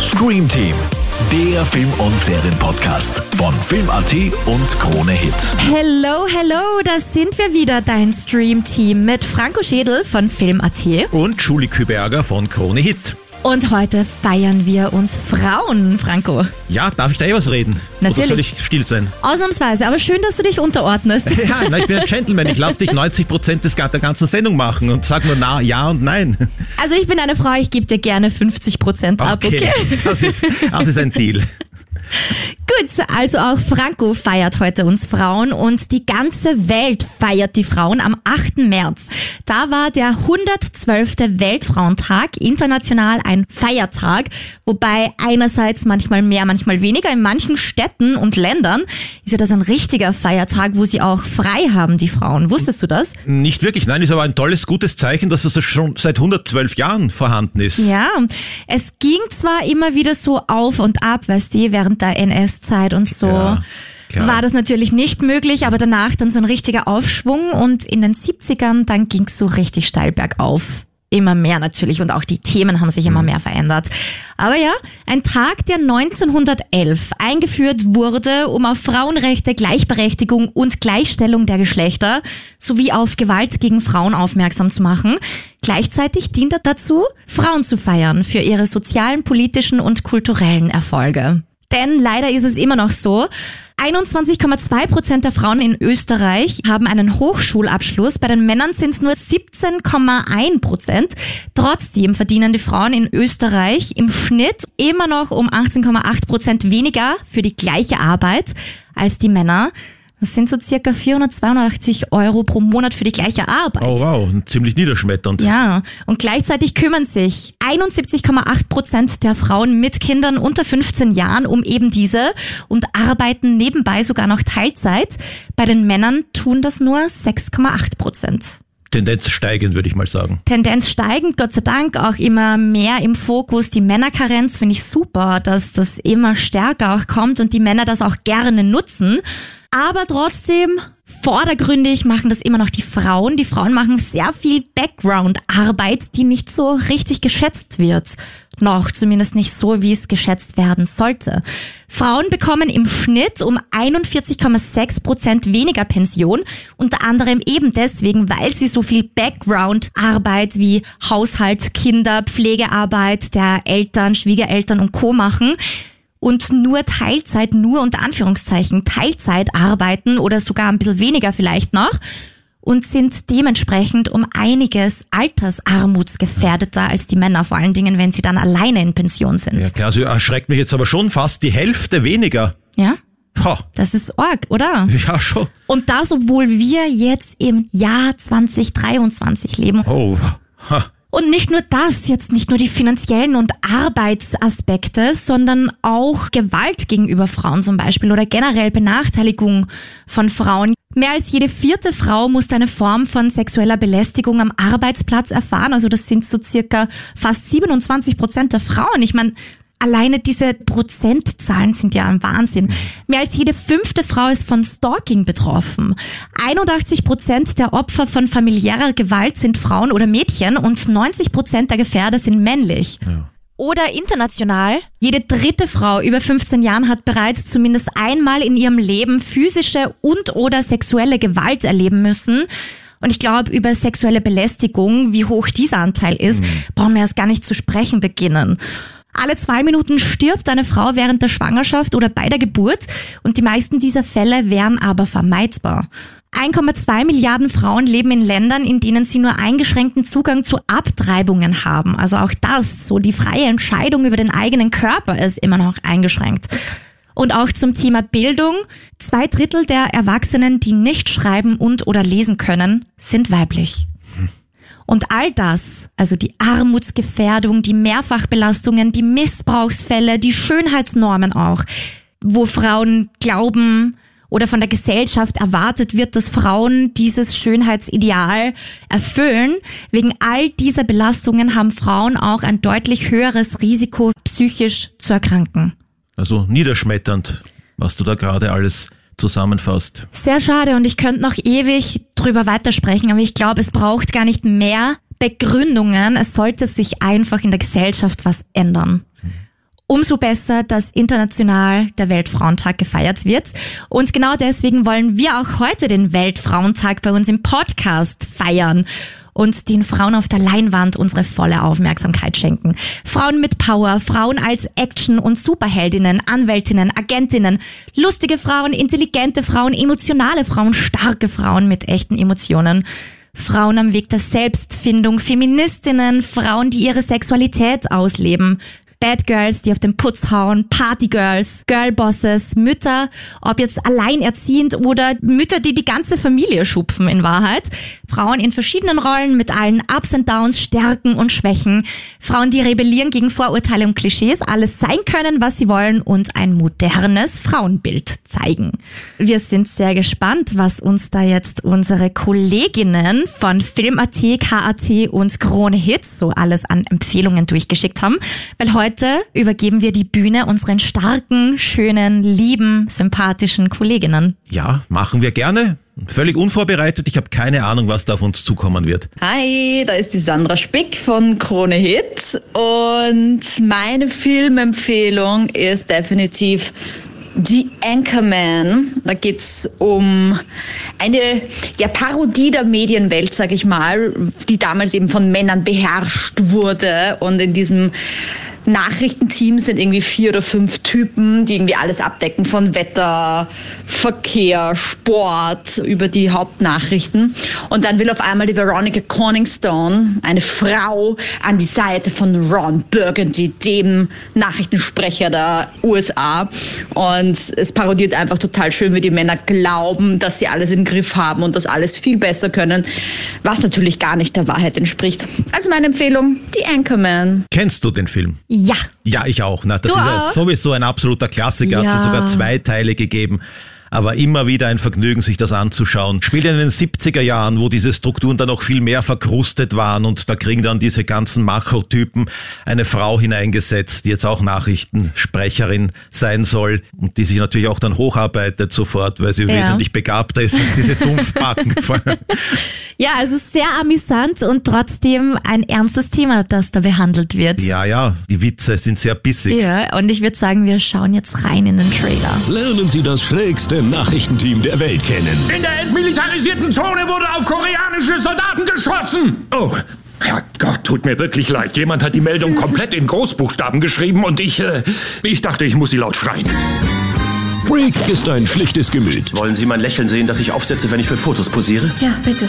Stream Team, der Film- und Serienpodcast von Film.at und Krone Hit. Hello, hello, da sind wir wieder, dein Stream-Team mit Franco Schädel von Film.at. Und Julie Küberger von Krone Hit. Und heute feiern wir uns Frauen, Franco. Ja, darf ich da eh was reden? Natürlich. Oder soll ich still sein? Ausnahmsweise, aber schön, dass du dich unterordnest. Ja, na, ich bin ein Gentleman. Ich lasse dich 90% des, der ganzen Sendung machen und sag nur na, ja und nein. Also ich bin eine Frau, ich gebe dir gerne 50 Prozent ab, okay? Das, ist, das ist ein Deal. Gut, also auch Franco feiert heute uns Frauen und die ganze Welt feiert die Frauen am 8. März. Da war der 112. Weltfrauentag, international ein Feiertag, wobei einerseits manchmal mehr, manchmal weniger. In manchen Städten und Ländern ist ja das ein richtiger Feiertag, wo sie auch frei haben, die Frauen. Wusstest du das? Nicht wirklich, nein, ist aber ein tolles, gutes Zeichen, dass es schon seit 112 Jahren vorhanden ist. Ja, es ging zwar immer wieder so auf und ab, weißt du, während der NS-Zeit und so. Ja, klar. war das natürlich nicht möglich, aber danach dann so ein richtiger Aufschwung und in den 70ern dann ging's so richtig steil bergauf. Immer mehr natürlich und auch die Themen haben sich immer mehr verändert. Aber ja, ein Tag, der 1911 eingeführt wurde, um auf Frauenrechte, Gleichberechtigung und Gleichstellung der Geschlechter sowie auf Gewalt gegen Frauen aufmerksam zu machen. Gleichzeitig dient er dazu, Frauen zu feiern für ihre sozialen, politischen und kulturellen Erfolge. Denn leider ist es immer noch so, 21,2 Prozent der Frauen in Österreich haben einen Hochschulabschluss. Bei den Männern sind es nur 17,1 Prozent. Trotzdem verdienen die Frauen in Österreich im Schnitt immer noch um 18,8 Prozent weniger für die gleiche Arbeit als die Männer. Das sind so circa 482 Euro pro Monat für die gleiche Arbeit. Oh wow, ziemlich niederschmetternd. Ja, und gleichzeitig kümmern sich 71,8 Prozent der Frauen mit Kindern unter 15 Jahren um eben diese und arbeiten nebenbei sogar noch Teilzeit. Bei den Männern tun das nur 6,8 Prozent. Tendenz steigend, würde ich mal sagen. Tendenz steigend, Gott sei Dank auch immer mehr im Fokus. Die Männerkarenz finde ich super, dass das immer stärker auch kommt und die Männer das auch gerne nutzen. Aber trotzdem, vordergründig machen das immer noch die Frauen. Die Frauen machen sehr viel Background-Arbeit, die nicht so richtig geschätzt wird. Noch zumindest nicht so, wie es geschätzt werden sollte. Frauen bekommen im Schnitt um 41,6 Prozent weniger Pension, unter anderem eben deswegen, weil sie so viel Background-Arbeit wie Haushalt, Kinder, Pflegearbeit der Eltern, Schwiegereltern und Co. machen und nur Teilzeit, nur unter Anführungszeichen Teilzeit arbeiten oder sogar ein bisschen weniger vielleicht noch und sind dementsprechend um einiges altersarmutsgefährdeter als die Männer, vor allen Dingen, wenn sie dann alleine in Pension sind. Ja klar, also erschreckt mich jetzt aber schon fast die Hälfte weniger. Ja? Ha, Das ist arg, oder? ja schon. Und das, obwohl wir jetzt im Jahr 2023 leben. Oh, ha. Und nicht nur das, jetzt nicht nur die finanziellen und Arbeitsaspekte, sondern auch Gewalt gegenüber Frauen zum Beispiel oder generell Benachteiligung von Frauen. Mehr als jede vierte Frau muss eine Form von sexueller Belästigung am Arbeitsplatz erfahren. Also das sind so circa fast 27 Prozent der Frauen. Ich meine, Alleine diese Prozentzahlen sind ja ein Wahnsinn. Mehr als jede fünfte Frau ist von Stalking betroffen. 81 Prozent der Opfer von familiärer Gewalt sind Frauen oder Mädchen und 90 Prozent der Gefährder sind männlich. Ja. Oder international. Jede dritte Frau über 15 Jahren hat bereits zumindest einmal in ihrem Leben physische und oder sexuelle Gewalt erleben müssen. Und ich glaube, über sexuelle Belästigung, wie hoch dieser Anteil ist, brauchen wir erst gar nicht zu sprechen beginnen. Alle zwei Minuten stirbt eine Frau während der Schwangerschaft oder bei der Geburt und die meisten dieser Fälle wären aber vermeidbar. 1,2 Milliarden Frauen leben in Ländern, in denen sie nur eingeschränkten Zugang zu Abtreibungen haben. Also auch das, so die freie Entscheidung über den eigenen Körper ist immer noch eingeschränkt. Und auch zum Thema Bildung. Zwei Drittel der Erwachsenen, die nicht schreiben und oder lesen können, sind weiblich. Und all das, also die Armutsgefährdung, die Mehrfachbelastungen, die Missbrauchsfälle, die Schönheitsnormen auch, wo Frauen glauben oder von der Gesellschaft erwartet wird, dass Frauen dieses Schönheitsideal erfüllen. Wegen all dieser Belastungen haben Frauen auch ein deutlich höheres Risiko, psychisch zu erkranken. Also niederschmetternd, was du da gerade alles zusammenfasst. Sehr schade und ich könnte noch ewig drüber weitersprechen, aber ich glaube, es braucht gar nicht mehr Begründungen. Es sollte sich einfach in der Gesellschaft was ändern. umso besser, dass international der Weltfrauentag gefeiert wird. Und genau deswegen wollen wir auch heute den Weltfrauentag bei uns im Podcast feiern und den Frauen auf der Leinwand unsere volle Aufmerksamkeit schenken. Frauen mit Power, Frauen als Action- und Superheldinnen, Anwältinnen, Agentinnen, lustige Frauen, intelligente Frauen, emotionale Frauen, starke Frauen mit echten Emotionen. Frauen am Weg der Selbstfindung, Feministinnen, Frauen, die ihre Sexualität ausleben, Bad Girls, die auf den Putz hauen, Party Girls, Girlbosses, Mütter, ob jetzt alleinerziehend oder Mütter, die die ganze Familie schupfen in Wahrheit. Frauen in verschiedenen Rollen mit allen Ups and Downs, Stärken und Schwächen. Frauen, die rebellieren gegen Vorurteile und Klischees, alles sein können, was sie wollen und ein modernes Frauenbild zeigen. Wir sind sehr gespannt, was uns da jetzt unsere Kolleginnen von Film.at, KAT und Krone Hits so alles an Empfehlungen durchgeschickt haben, weil heute Heute übergeben wir die Bühne unseren starken, schönen, lieben, sympathischen Kolleginnen. Ja, machen wir gerne. Völlig unvorbereitet. Ich habe keine Ahnung, was da auf uns zukommen wird. Hi, da ist die Sandra Spick von Krone Hit. Und meine Filmempfehlung ist definitiv The Anchorman. Da geht's um eine ja, Parodie der Medienwelt, sag ich mal, die damals eben von Männern beherrscht wurde. Und in diesem Nachrichtenteam sind irgendwie vier oder fünf Typen, die irgendwie alles abdecken von Wetter, Verkehr, Sport über die Hauptnachrichten. Und dann will auf einmal die Veronica Corningstone, eine Frau, an die Seite von Ron Burgundy, dem Nachrichtensprecher der USA. Und es parodiert einfach total schön, wie die Männer glauben, dass sie alles im Griff haben und das alles viel besser können, was natürlich gar nicht der Wahrheit entspricht. Also meine Empfehlung, die Anchorman. Kennst du den Film? Ja. Ja, ich auch. Na, das Du ist ja sowieso ein absoluter Klassiker. Hat Ja. es sogar zwei Teile gegeben. Aber immer wieder ein Vergnügen, sich das anzuschauen. Spielt in den 70er Jahren, wo diese Strukturen dann noch viel mehr verkrustet waren und da kriegen dann diese ganzen Macho-Typen eine Frau hineingesetzt, die jetzt auch Nachrichtensprecherin sein soll und die sich natürlich auch dann hocharbeitet sofort, weil sie Ja. wesentlich begabter ist als diese Dumpfbacken. Ja, also sehr amüsant und trotzdem ein ernstes Thema, das da behandelt wird. ja, ja, die Witze sind sehr bissig. Ja, und ich würde sagen, wir schauen jetzt rein in den Trailer. Lernen Sie das schrägste Nachrichtenteam der Welt kennen. In der entmilitarisierten Zone wurde auf koreanische Soldaten geschossen. Oh, Herrgott, tut mir wirklich leid. Jemand hat die Meldung komplett in Großbuchstaben geschrieben und ich, äh, ich dachte, ich muss sie laut schreien. Freak ist ein schlichtes Gemüt. Wollen Sie mein Lächeln sehen, das ich aufsetze, wenn ich für Fotos posiere? Ja, bitte.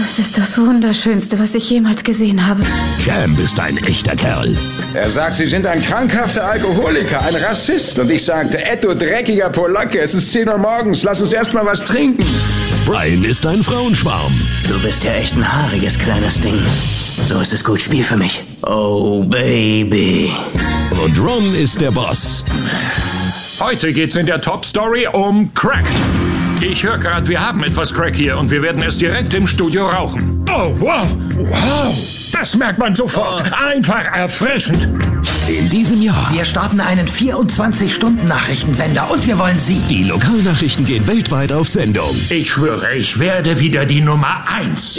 Das ist das Wunderschönste, was ich jemals gesehen habe. Champ ist ein echter Kerl. Er sagt, Sie sind ein krankhafter Alkoholiker, ein Rassist. Und ich sagte, Etto, dreckiger Polacke, es ist 10 Uhr morgens, lass uns erst mal was trinken. Brian ist ein Frauenschwarm. Du bist ja echt ein haariges kleines Ding. So ist es gut Spiel für mich. Oh, Baby. Und Ron ist der Boss. Heute geht's in der Top Story um Crack. Ich höre gerade, wir haben etwas Crack hier und wir werden es direkt im Studio rauchen. Oh, wow, wow. Das merkt man sofort. Einfach erfrischend. In diesem Jahr. Wir starten einen 24-Stunden-Nachrichtensender und wir wollen Sie. Die Lokalnachrichten gehen weltweit auf Sendung. Ich schwöre, ich werde wieder die Nummer eins.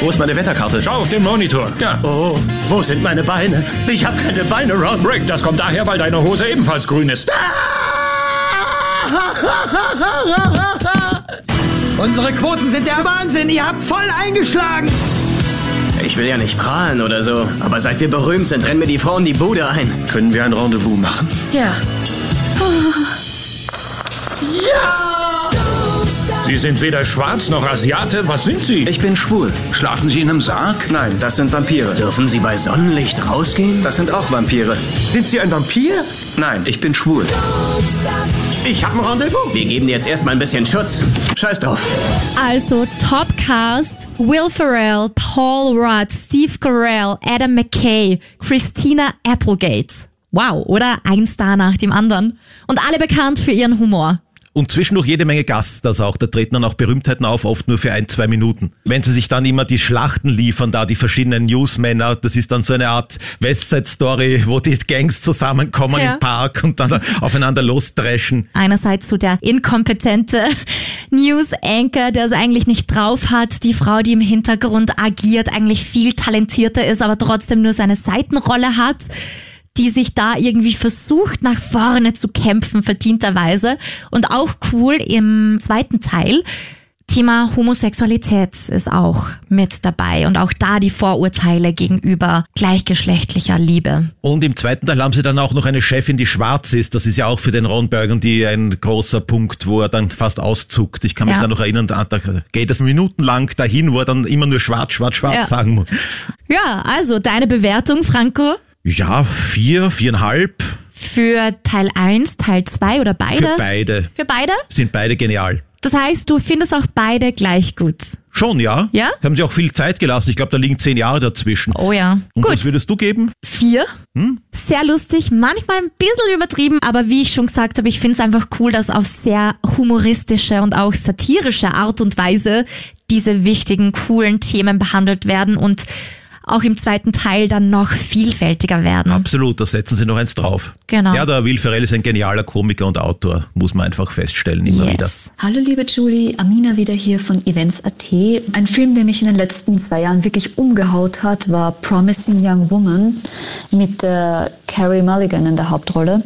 Wo ist meine Wetterkarte? Schau auf den Monitor. Ja. Oh, wo sind meine Beine? Ich habe keine Beine, Ron. Rick, das kommt daher, weil deine Hose ebenfalls grün ist. Unsere Quoten sind der Wahnsinn. Ihr habt voll eingeschlagen. Ich will ja nicht prahlen oder so, aber seit wir berühmt sind, rennen mir die Frauen die Bude ein. Können wir ein Rendezvous machen? Ja. Sie sind weder schwarz noch Asiate. Was sind Sie? Ich bin schwul. Schlafen Sie in einem Sarg? Nein, das sind Vampire. Dürfen Sie bei Sonnenlicht rausgehen? Das sind auch Vampire. Sind Sie ein Vampir? Nein, ich bin schwul. Ich hab ein Rendezvous. Wir geben dir jetzt erstmal ein bisschen Schutz. Scheiß drauf. Also Topcast, Will Ferrell, Paul Rudd, Steve Carell, Adam McKay, Christina Applegate. Wow, oder? Ein Star nach dem anderen. Und alle bekannt für ihren Humor. Und zwischendurch jede Menge Gaststars auch. Da treten dann auch Berühmtheiten auf, oft nur für ein, zwei Minuten. Wenn sie sich dann immer die Schlachten liefern, da die verschiedenen Newsmänner, das ist dann so eine Art Westside-Story, wo die Gangs zusammenkommen Ja. im Park und dann aufeinander losdreschen. Einerseits so der inkompetente News-Anchor, der es eigentlich nicht drauf hat. Die Frau, die im Hintergrund agiert, eigentlich viel talentierter ist, aber trotzdem nur seine Seitenrolle hat. Die sich da irgendwie versucht, nach vorne zu kämpfen, verdienterweise. Und auch cool im zweiten Teil. Thema Homosexualität ist auch mit dabei und auch da die Vorurteile gegenüber gleichgeschlechtlicher Liebe. Und im zweiten Teil haben sie dann auch noch eine Chefin, die schwarz ist. Das ist ja auch für den Ron Burgundy ein großer Punkt, wo er dann fast auszuckt. Ich kann mich Ja. da noch erinnern, da geht es minutenlang dahin, wo er dann immer nur schwarz, schwarz, schwarz Ja. sagen muss. Ja, also deine Bewertung, Franco, Ja, vier, viereinhalb für Teil 1, Teil 2 oder beide? für beide. Für beide? Sind beide genial. Das heißt, du findest auch beide gleich gut. Schon, ja? Ja? Haben sie auch viel Zeit gelassen. Ich glaube, da liegen zehn Jahre dazwischen. Oh ja. Und gut. was würdest du geben? Vier. Sehr lustig, manchmal ein bisschen übertrieben, aber wie ich schon gesagt habe, ich finde es einfach cool, dass auf sehr humoristische und auch satirische Art und Weise diese wichtigen, coolen Themen behandelt werden und auch im zweiten Teil dann noch vielfältiger werden. Absolut, da setzen sie noch eins drauf. Genau. Ja, der Will Ferrell ist ein genialer Komiker und Autor, muss man einfach feststellen, immer wieder. Yes. Hallo liebe Julie, Amina wieder hier von Events.at. Ein Film, der mich in den letzten zwei Jahren wirklich umgehaut hat, war Promising Young Woman mit äh, Carrie Mulligan in der Hauptrolle.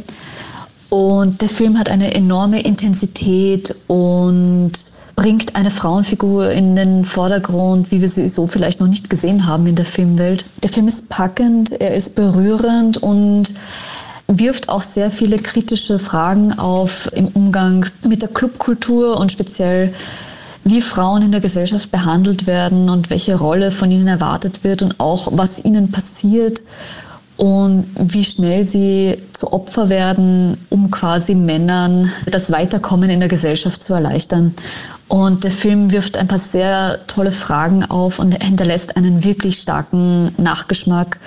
Und der Film hat eine enorme Intensität und bringt eine Frauenfigur in den Vordergrund, wie wir sie so vielleicht noch nicht gesehen haben in der Filmwelt. Der Film ist packend, er ist berührend und wirft auch sehr viele kritische Fragen auf im Umgang mit der Clubkultur und speziell wie Frauen in der Gesellschaft behandelt werden und welche Rolle von ihnen erwartet wird und auch was ihnen passiert und wie schnell sie zu Opfer werden, um quasi Männern das Weiterkommen in der Gesellschaft zu erleichtern. Und der Film wirft ein paar sehr tolle Fragen auf und hinterlässt einen wirklich starken Nachgeschmack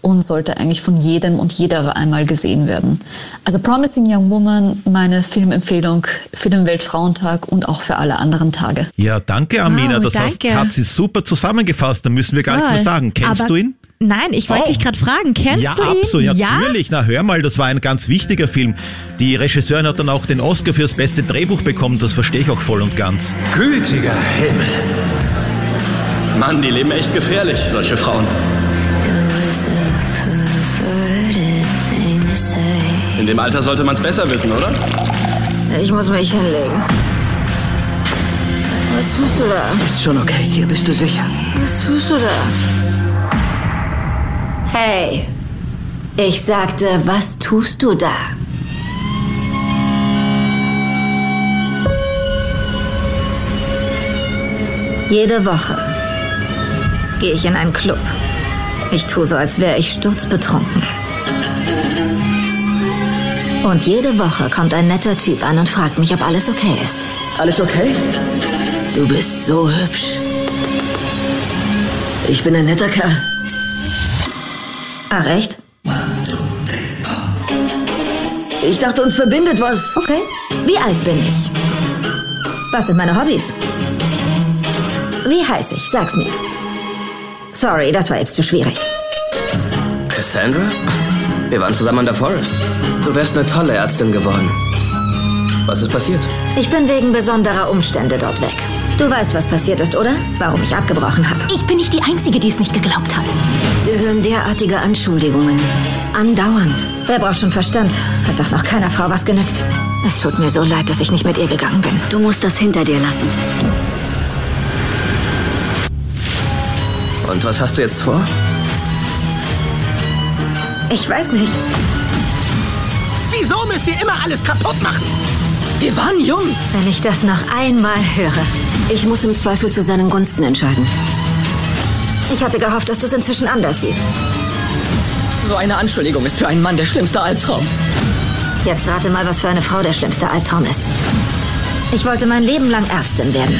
und sollte eigentlich von jedem und jeder einmal gesehen werden. Also Promising Young Woman, meine Filmempfehlung für den Weltfrauentag und auch für alle anderen Tage. Ja, danke Amina, Wow, das hast, danke. hat sie super zusammengefasst, da müssen wir gar nichts Voll. mehr sagen. Kennst Aber- du ihn? Nein, ich wollte Oh. dich gerade fragen, kennst ja, du ihn? absolut, ja, natürlich. Na, hör mal, das war ein ganz wichtiger Film. Die Regisseurin hat dann auch den Oscar für das beste Drehbuch bekommen, das verstehe ich auch voll und ganz. Gütiger Himmel. Mann, die leben echt gefährlich, solche Frauen. In dem Alter sollte man es besser wissen, oder? Ich muss mich hinlegen. Was tust du da? Ist schon okay, hier bist du sicher. Was tust du da? Hey, ich sagte, was tust du da? Jede Woche gehe ich in einen Club. Ich tue so, als wäre ich sturzbetrunken. Und jede Woche kommt ein netter Typ an und fragt mich, ob alles okay ist. Alles okay? Du bist so hübsch. Ich bin ein netter Kerl. Ach, echt? Ich dachte, uns verbindet was. Okay. Wie alt bin ich? Was sind meine Hobbys? Wie heiß ich? Sag's mir. Sorry, das war jetzt zu schwierig. Cassandra? Wir waren zusammen an der Forest. Du wärst eine tolle Ärztin geworden. Was ist passiert? Ich bin wegen besonderer Umstände dort weg. Du weißt, was passiert ist, oder? Warum ich abgebrochen habe. Ich bin nicht die Einzige, die es nicht geglaubt hat. Wir hören derartige Anschuldigungen. Andauernd. Wer braucht schon Verstand? Hat doch noch keiner Frau was genützt. Es tut mir so leid, dass ich nicht mit ihr gegangen bin. Du musst das hinter dir lassen. Und was hast du jetzt vor? Ich weiß nicht. Wieso müsst ihr immer alles kaputt machen? Wir waren jung. Wenn ich das noch einmal höre. Ich muss im Zweifel zu seinen Gunsten entscheiden. Ich hatte gehofft, dass du es inzwischen anders siehst. So eine Anschuldigung ist für einen Mann der schlimmste Albtraum. Jetzt rate mal, was für eine Frau der schlimmste Albtraum ist. Ich wollte mein Leben lang Ärztin werden.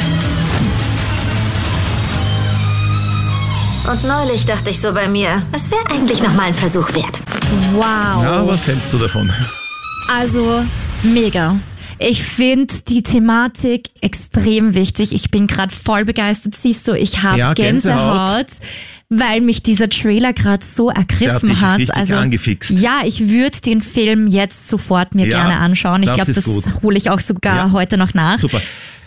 Und neulich dachte ich so bei mir, es wäre eigentlich noch mal ein Versuch wert. Wow. Ja, was hältst du davon? Also mega. Ich finde die Thematik extrem wichtig. Ich bin gerade voll begeistert. Siehst du, ich habe Ja, Gänsehaut. Gänsehaut, weil mich dieser Trailer gerade so Der hat ergriffen dich hat. richtig Also angefixt. ja, ich würde den Film jetzt sofort mir Ja, gerne anschauen. Ich das glaube, das gut. hole ich auch sogar Ja. heute noch nach. Super.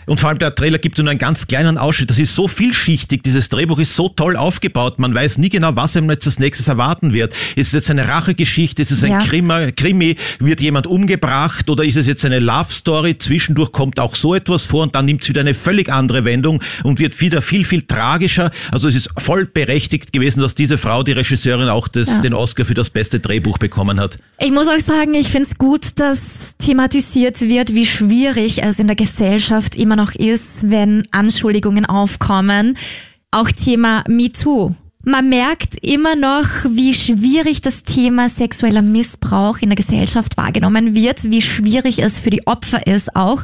Und vor allem der Trailer gibt nur einen ganz kleinen Ausschnitt. Das ist so vielschichtig. Dieses Drehbuch ist so toll aufgebaut. Man weiß nie genau, was einem jetzt als nächstes erwarten wird. Ist es jetzt eine Rachegeschichte? Ist es ein Ja. Krimi? Krimi? Wird jemand umgebracht? Oder ist es jetzt eine Love Story? Zwischendurch kommt auch so etwas vor und dann nimmt es wieder eine völlig andere Wendung und wird wieder viel, viel tragischer. Also es ist voll berechtigt gewesen, dass diese Frau, die Regisseurin, auch das, Ja. den Oscar für das beste Drehbuch bekommen hat. Ich muss auch sagen, ich finde es gut, dass thematisiert wird, wie schwierig es in der Gesellschaft immer noch ist, wenn Anschuldigungen aufkommen. Auch Thema MeToo. Man merkt immer noch, wie schwierig das Thema sexueller Missbrauch in der Gesellschaft wahrgenommen wird, wie schwierig es für die Opfer ist auch,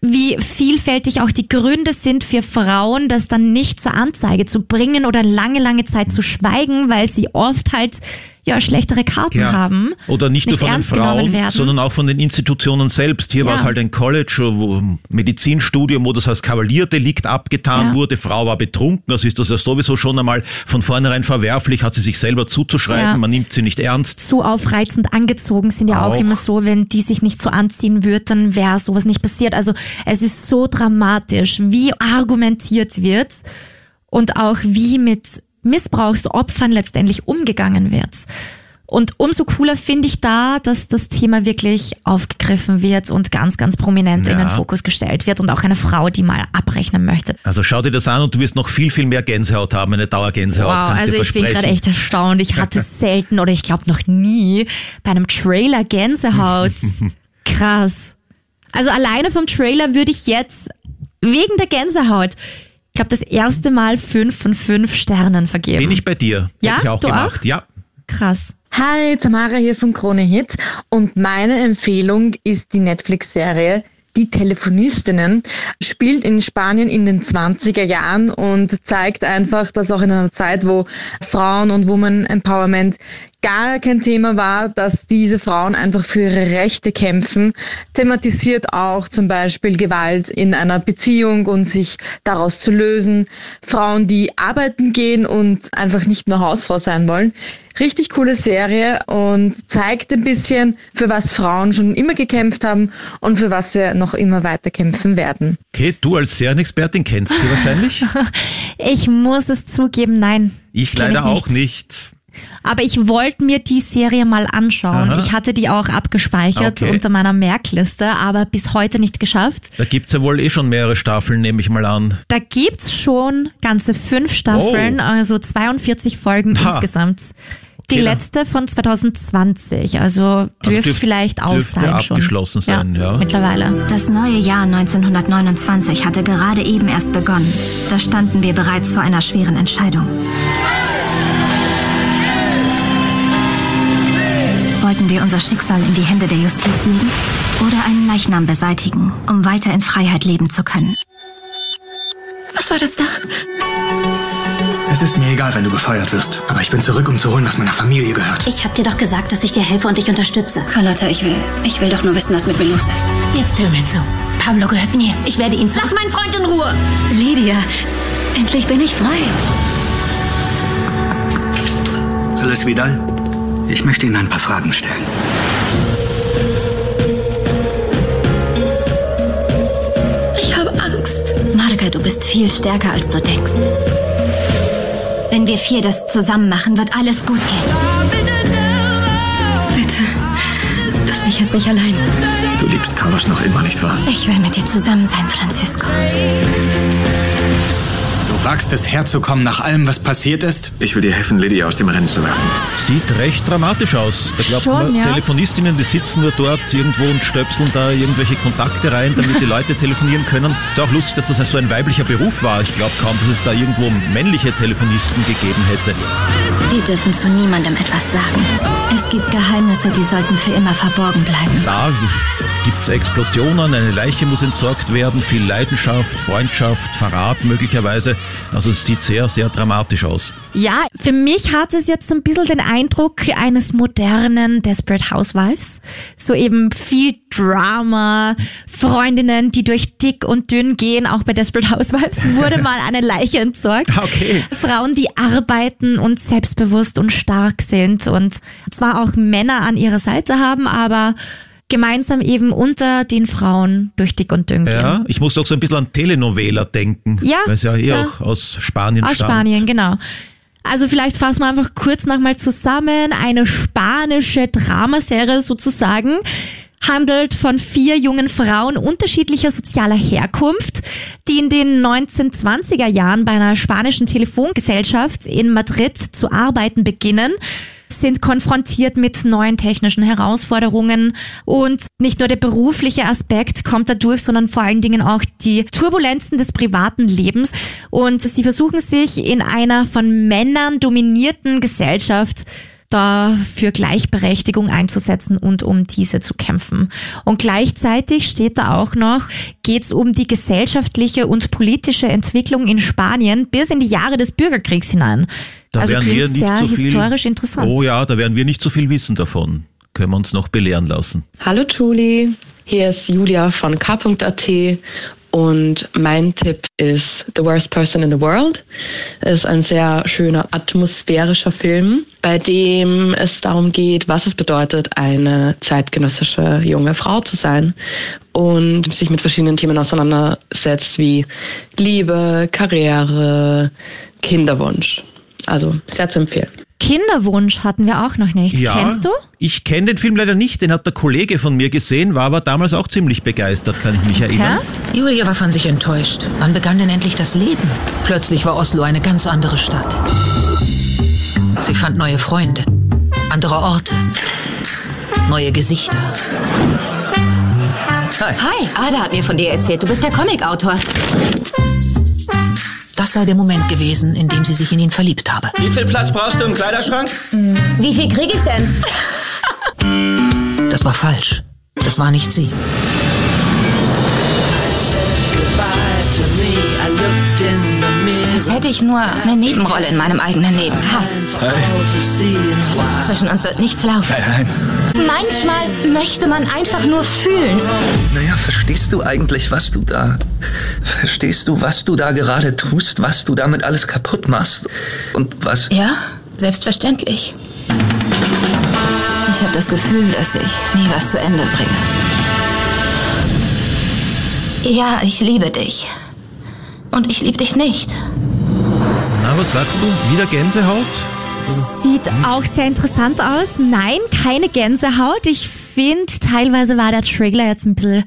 wie vielfältig auch die Gründe sind für Frauen, das dann nicht zur Anzeige zu bringen oder lange, lange Zeit zu schweigen, weil sie oft halt ja schlechtere Karten Ja. haben. Oder nicht, nur von den Frauen, sondern auch von den Institutionen selbst. Hier Ja. war es halt ein College, wo Medizinstudium, wo das als Kavalierdelikt abgetan Ja. wurde. Frau war betrunken, also ist das ja sowieso schon einmal von vornherein verwerflich, hat sie sich selber zuzuschreiben, Ja. man nimmt sie nicht ernst. zu aufreizend angezogen sind ja auch, Auch. immer so, wenn die sich nicht so anziehen würde, dann wäre sowas nicht passiert. Also es ist so dramatisch, wie argumentiert wird und auch wie mit Missbrauchsopfern letztendlich umgegangen wird. Und umso cooler finde ich da, dass das Thema wirklich aufgegriffen wird und ganz, ganz prominent in Ja. den Fokus gestellt wird und auch eine Frau, die mal abrechnen möchte. Also schau dir das an und du wirst noch viel, viel mehr Gänsehaut haben, eine Dauergänsehaut, Wow, also ich bin gerade echt erstaunt. Ich hatte selten oder ich glaube noch nie bei einem Trailer Gänsehaut. Krass. Also alleine vom Trailer würde ich jetzt wegen der Gänsehaut, ich glaube, das erste Mal fünf von fünf Sternen vergeben. Bin ich bei dir. Ja, Hätte ich auch du gemacht. auch? Ja. Krass. Hi, Tamara hier von Krone Hit und meine Empfehlung ist die Netflix-Serie Die Telefonistinnen. Spielt in Spanien in den 20er Jahren und zeigt einfach, dass auch in einer Zeit, wo Frauen und Woman Empowerment gar kein Thema war, dass diese Frauen einfach für ihre Rechte kämpfen. Thematisiert auch zum Beispiel Gewalt in einer Beziehung und sich daraus zu lösen. Frauen, die arbeiten gehen und einfach nicht nur Hausfrau sein wollen. Richtig coole Serie und zeigt ein bisschen, für was Frauen schon immer gekämpft haben und für was wir noch immer weiter kämpfen werden. Okay, du als Serienexpertin kennst sie wahrscheinlich. Ich muss es zugeben, nein. Ich leider ich auch nicht. Aber ich wollte mir die Serie mal anschauen. Aha. Ich hatte die auch abgespeichert Okay. unter meiner Merkliste, aber bis heute nicht geschafft. Da gibt's ja wohl eh schon mehrere Staffeln, nehme ich mal an. Da gibt's schon ganze fünf Staffeln, Oh. also 42 Folgen Ha. insgesamt. Die Okay, dann- letzte von 2020, also dürfte dürf- vielleicht aus sein schon. abgeschlossen sein, ja. Mittlerweile. Das neue Jahr 1929 hatte gerade eben erst begonnen. Da standen wir bereits vor einer schweren Entscheidung. Wollten wir unser Schicksal in die Hände der Justiz legen oder einen Leichnam beseitigen, um weiter in Freiheit leben zu können? Was war das da? Es ist mir egal, wenn du gefeuert wirst, aber ich bin zurück, um zu holen, was meiner Familie gehört. Ich hab dir doch gesagt, dass ich dir helfe und dich unterstütze. Carlotta, ich will. Ich will doch nur wissen, was mit mir los ist. Jetzt hör mir zu. Pablo gehört mir. Ich werde ihn. Lass meinen Freund in Ruhe! Lydia, endlich bin ich frei. Phyllis Vidal, ich möchte Ihnen ein paar Fragen stellen. Ich habe Angst. Marga, du bist viel stärker, als du denkst. Wenn wir vier das zusammen machen, wird alles gut gehen. Bitte. Lass mich jetzt nicht allein. Du liebst Carlos noch immer, nicht wahr? Ich will mit dir zusammen sein, Francisco. Du wagst es herzukommen nach allem, was passiert ist? Ich will dir helfen, Lydia aus dem Rennen zu werfen. Sieht recht dramatisch aus. Da glaubt Schon, man, ja. Telefonistinnen, die sitzen nur dort irgendwo und stöpseln da irgendwelche Kontakte rein, damit die Leute telefonieren können. Ist auch lustig, dass das so ein weiblicher Beruf war. Ich glaube kaum, dass es da irgendwo männliche Telefonisten gegeben hätte. Wir dürfen zu niemandem etwas sagen. Es gibt Geheimnisse, die sollten für immer verborgen bleiben. Da gibt's Explosionen, eine Leiche muss entsorgt werden, viel Leidenschaft, Freundschaft, Verrat möglicherweise. Also es sieht sehr, sehr dramatisch aus. Ja, für mich hat es jetzt so ein bisschen den Eindruck eines modernen Desperate Housewives. So eben viel Drama, Freundinnen, die durch dick und dünn gehen. Auch bei Desperate Housewives wurde mal eine Leiche entsorgt. Okay. Frauen, die arbeiten und selbstbewusst und stark sind und zwar auch Männer an ihrer Seite haben, aber gemeinsam eben unter den Frauen durch dick und dünn gehen. Ja, ich muss doch so ein bisschen an Telenovela denken. Ja, Weil es ja eh ja. auch aus Spanien Aus stammt. Spanien, genau. Also vielleicht fassen wir einfach kurz nochmal zusammen. Eine spanische Dramaserie sozusagen handelt von vier jungen Frauen unterschiedlicher sozialer Herkunft, die in den 1920er Jahren bei einer spanischen Telefongesellschaft in Madrid zu arbeiten beginnen sind konfrontiert mit neuen technischen Herausforderungen und nicht nur der berufliche Aspekt kommt dadurch, sondern vor allen Dingen auch die Turbulenzen des privaten Lebens und sie versuchen sich in einer von Männern dominierten Gesellschaft da für Gleichberechtigung einzusetzen und um diese zu kämpfen. Und gleichzeitig steht da auch noch, geht es um die gesellschaftliche und politische Entwicklung in Spanien bis in die Jahre des Bürgerkriegs hinein. Da also werden wir nicht sehr so viel, historisch interessant. Oh ja, da werden wir nicht so viel wissen davon. Können wir uns noch belehren lassen. Hallo Julie, hier ist Julia von K.at und mein Tipp ist The Worst Person in the World. Es ist ein sehr schöner atmosphärischer Film, bei dem es darum geht, was es bedeutet, eine zeitgenössische junge Frau zu sein und sich mit verschiedenen Themen auseinandersetzt wie Liebe, Karriere, Kinderwunsch. Also sehr zu empfehlen. Kinderwunsch hatten wir auch noch nicht. Ja, Kennst du? Ich kenne den Film leider nicht, den hat der Kollege von mir gesehen, war aber damals auch ziemlich begeistert, kann ich mich erinnern. Julia war von sich enttäuscht. Wann begann denn endlich das Leben? Plötzlich war Oslo eine ganz andere Stadt. Sie fand neue Freunde, andere Orte, neue Gesichter. Hi. Hi, Ada hat mir von dir erzählt. Du bist der Comicautor. Das sei der Moment gewesen, in dem sie sich in ihn verliebt habe. Wie viel Platz brauchst du im Kleiderschrank? Wie viel kriege ich denn? Das war falsch. Das war nicht sie. Hätte ich nur eine Nebenrolle in meinem eigenen Leben. Ha. Zwischen uns wird nichts laufen. Nein, nein. Manchmal möchte man einfach nur fühlen. Naja, verstehst du eigentlich, was du da. Verstehst du, was du da gerade tust, was du damit alles kaputt machst? Und was. Ja, selbstverständlich. Ich habe das Gefühl, dass ich nie was zu Ende bringe. Ja, ich liebe dich. Und ich liebe dich nicht. Na, was sagst du? Wieder Gänsehaut? Sieht auch sehr interessant aus. Nein, keine Gänsehaut. Ich finde, teilweise war der Trailer jetzt ein bisschen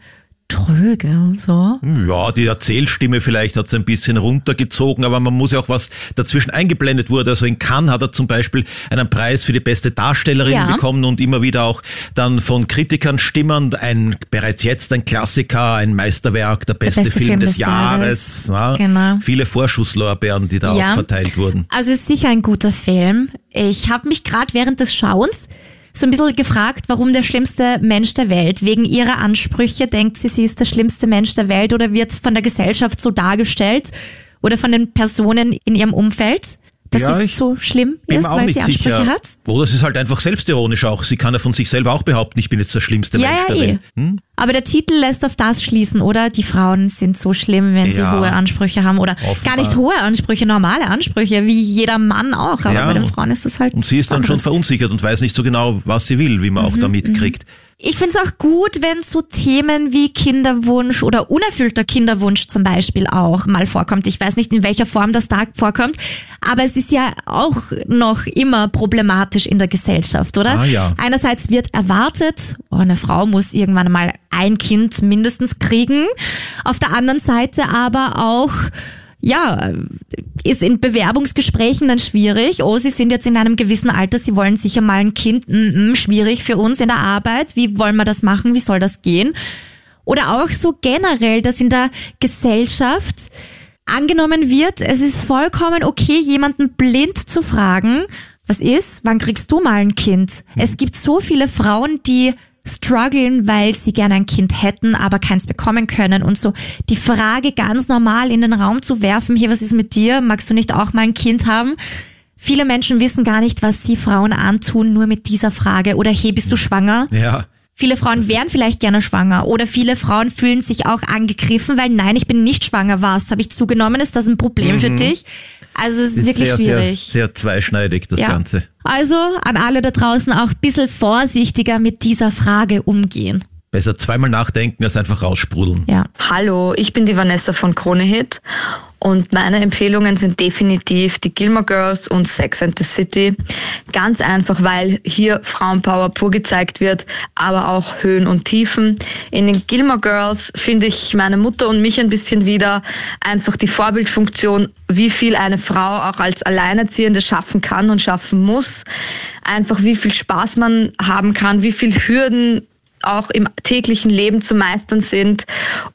tröge. So. Ja, die Erzählstimme vielleicht hat es ein bisschen runtergezogen, aber man muss ja auch was dazwischen eingeblendet wurde. Also in Cannes hat er zum Beispiel einen Preis für die beste Darstellerin Ja. bekommen und immer wieder auch dann von Kritikern stimmen. Ein bereits jetzt ein Klassiker, ein Meisterwerk, der beste, beste Film, Film des, des Jahres. Ja, Genau. Viele Vorschusslorbeeren, die da Ja. auch verteilt wurden. Also es ist sicher ein guter Film. Ich habe mich gerade während des Schauens so ein bisschen gefragt, warum der schlimmste Mensch der Welt. Wegen ihrer Ansprüche denkt sie, sie ist der schlimmste Mensch der Welt oder wird von der Gesellschaft so dargestellt oder von den Personen in ihrem Umfeld, dass Ja, sie ich so schlimm Bin ist, weil nicht sie Ansprüche sicher. hat. Oder es ist halt einfach selbstironisch auch. Sie kann ja von sich selber auch behaupten, ich bin jetzt der schlimmste Ja, Mensch ja, der eh. Welt. Hm? Aber der Titel lässt auf das schließen, oder? Die Frauen sind so schlimm, wenn sie Ja. hohe Ansprüche haben oder Offenbar. gar nicht hohe Ansprüche, normale Ansprüche, wie jeder Mann auch. Aber bei den Frauen ist das halt. Und sie ist dann was schon anderes. verunsichert und weiß nicht so genau, was sie will, wie man auch Mhm, da mitkriegt. Ich find's auch gut, wenn so Themen wie Kinderwunsch oder unerfüllter Kinderwunsch zum Beispiel auch mal vorkommt. Ich weiß nicht, in welcher Form das da vorkommt, aber es ist ja auch noch immer problematisch in der Gesellschaft, oder? Ah, ja. Einerseits wird erwartet, oh, eine Frau muss irgendwann mal ein Kind mindestens kriegen. Auf der anderen Seite aber auch ja, ist in Bewerbungsgesprächen dann schwierig. Oh, Sie sind jetzt in einem gewissen Alter, Sie wollen sicher mal ein Kind. Mm -mm, schwierig für uns in der Arbeit. Wie wollen wir das machen? Wie soll das gehen? Oder auch so generell, dass in der Gesellschaft angenommen wird, es ist vollkommen okay, jemanden blind zu fragen, was ist, wann kriegst du mal ein Kind? Es gibt so viele Frauen, die strugglen, weil sie gerne ein Kind hätten, aber keins bekommen können und so die Frage ganz normal in den Raum zu werfen, hier, was ist mit dir? Magst du nicht auch mal ein Kind haben? Viele Menschen wissen gar nicht, was sie Frauen antun, nur mit dieser Frage. Oder hey, bist du schwanger? Ja. Viele Frauen wären vielleicht gerne schwanger oder viele Frauen fühlen sich auch angegriffen, weil nein, ich bin nicht schwanger. Was? Habe ich zugenommen? Ist das ein Problem für Mhm. dich? Also es ist wirklich sehr, schwierig. Sehr, sehr zweischneidig, das Ja. Ganze. Also an alle da draußen auch ein bisschen vorsichtiger mit dieser Frage umgehen. Besser zweimal nachdenken als einfach raussprudeln. Ja. Hallo, ich bin die Vanessa von Krone Hit und meine Empfehlungen sind definitiv die Gilmore Girls und Sex and the City. Ganz einfach, weil hier Frauenpower pur gezeigt wird, aber auch Höhen und Tiefen. In den Gilmore Girls finde ich meine Mutter und mich ein bisschen wieder einfach die Vorbildfunktion, wie viel eine Frau auch als Alleinerziehende schaffen kann und schaffen muss. Einfach wie viel Spaß man haben kann, wie viel Hürden auch im täglichen Leben zu meistern sind.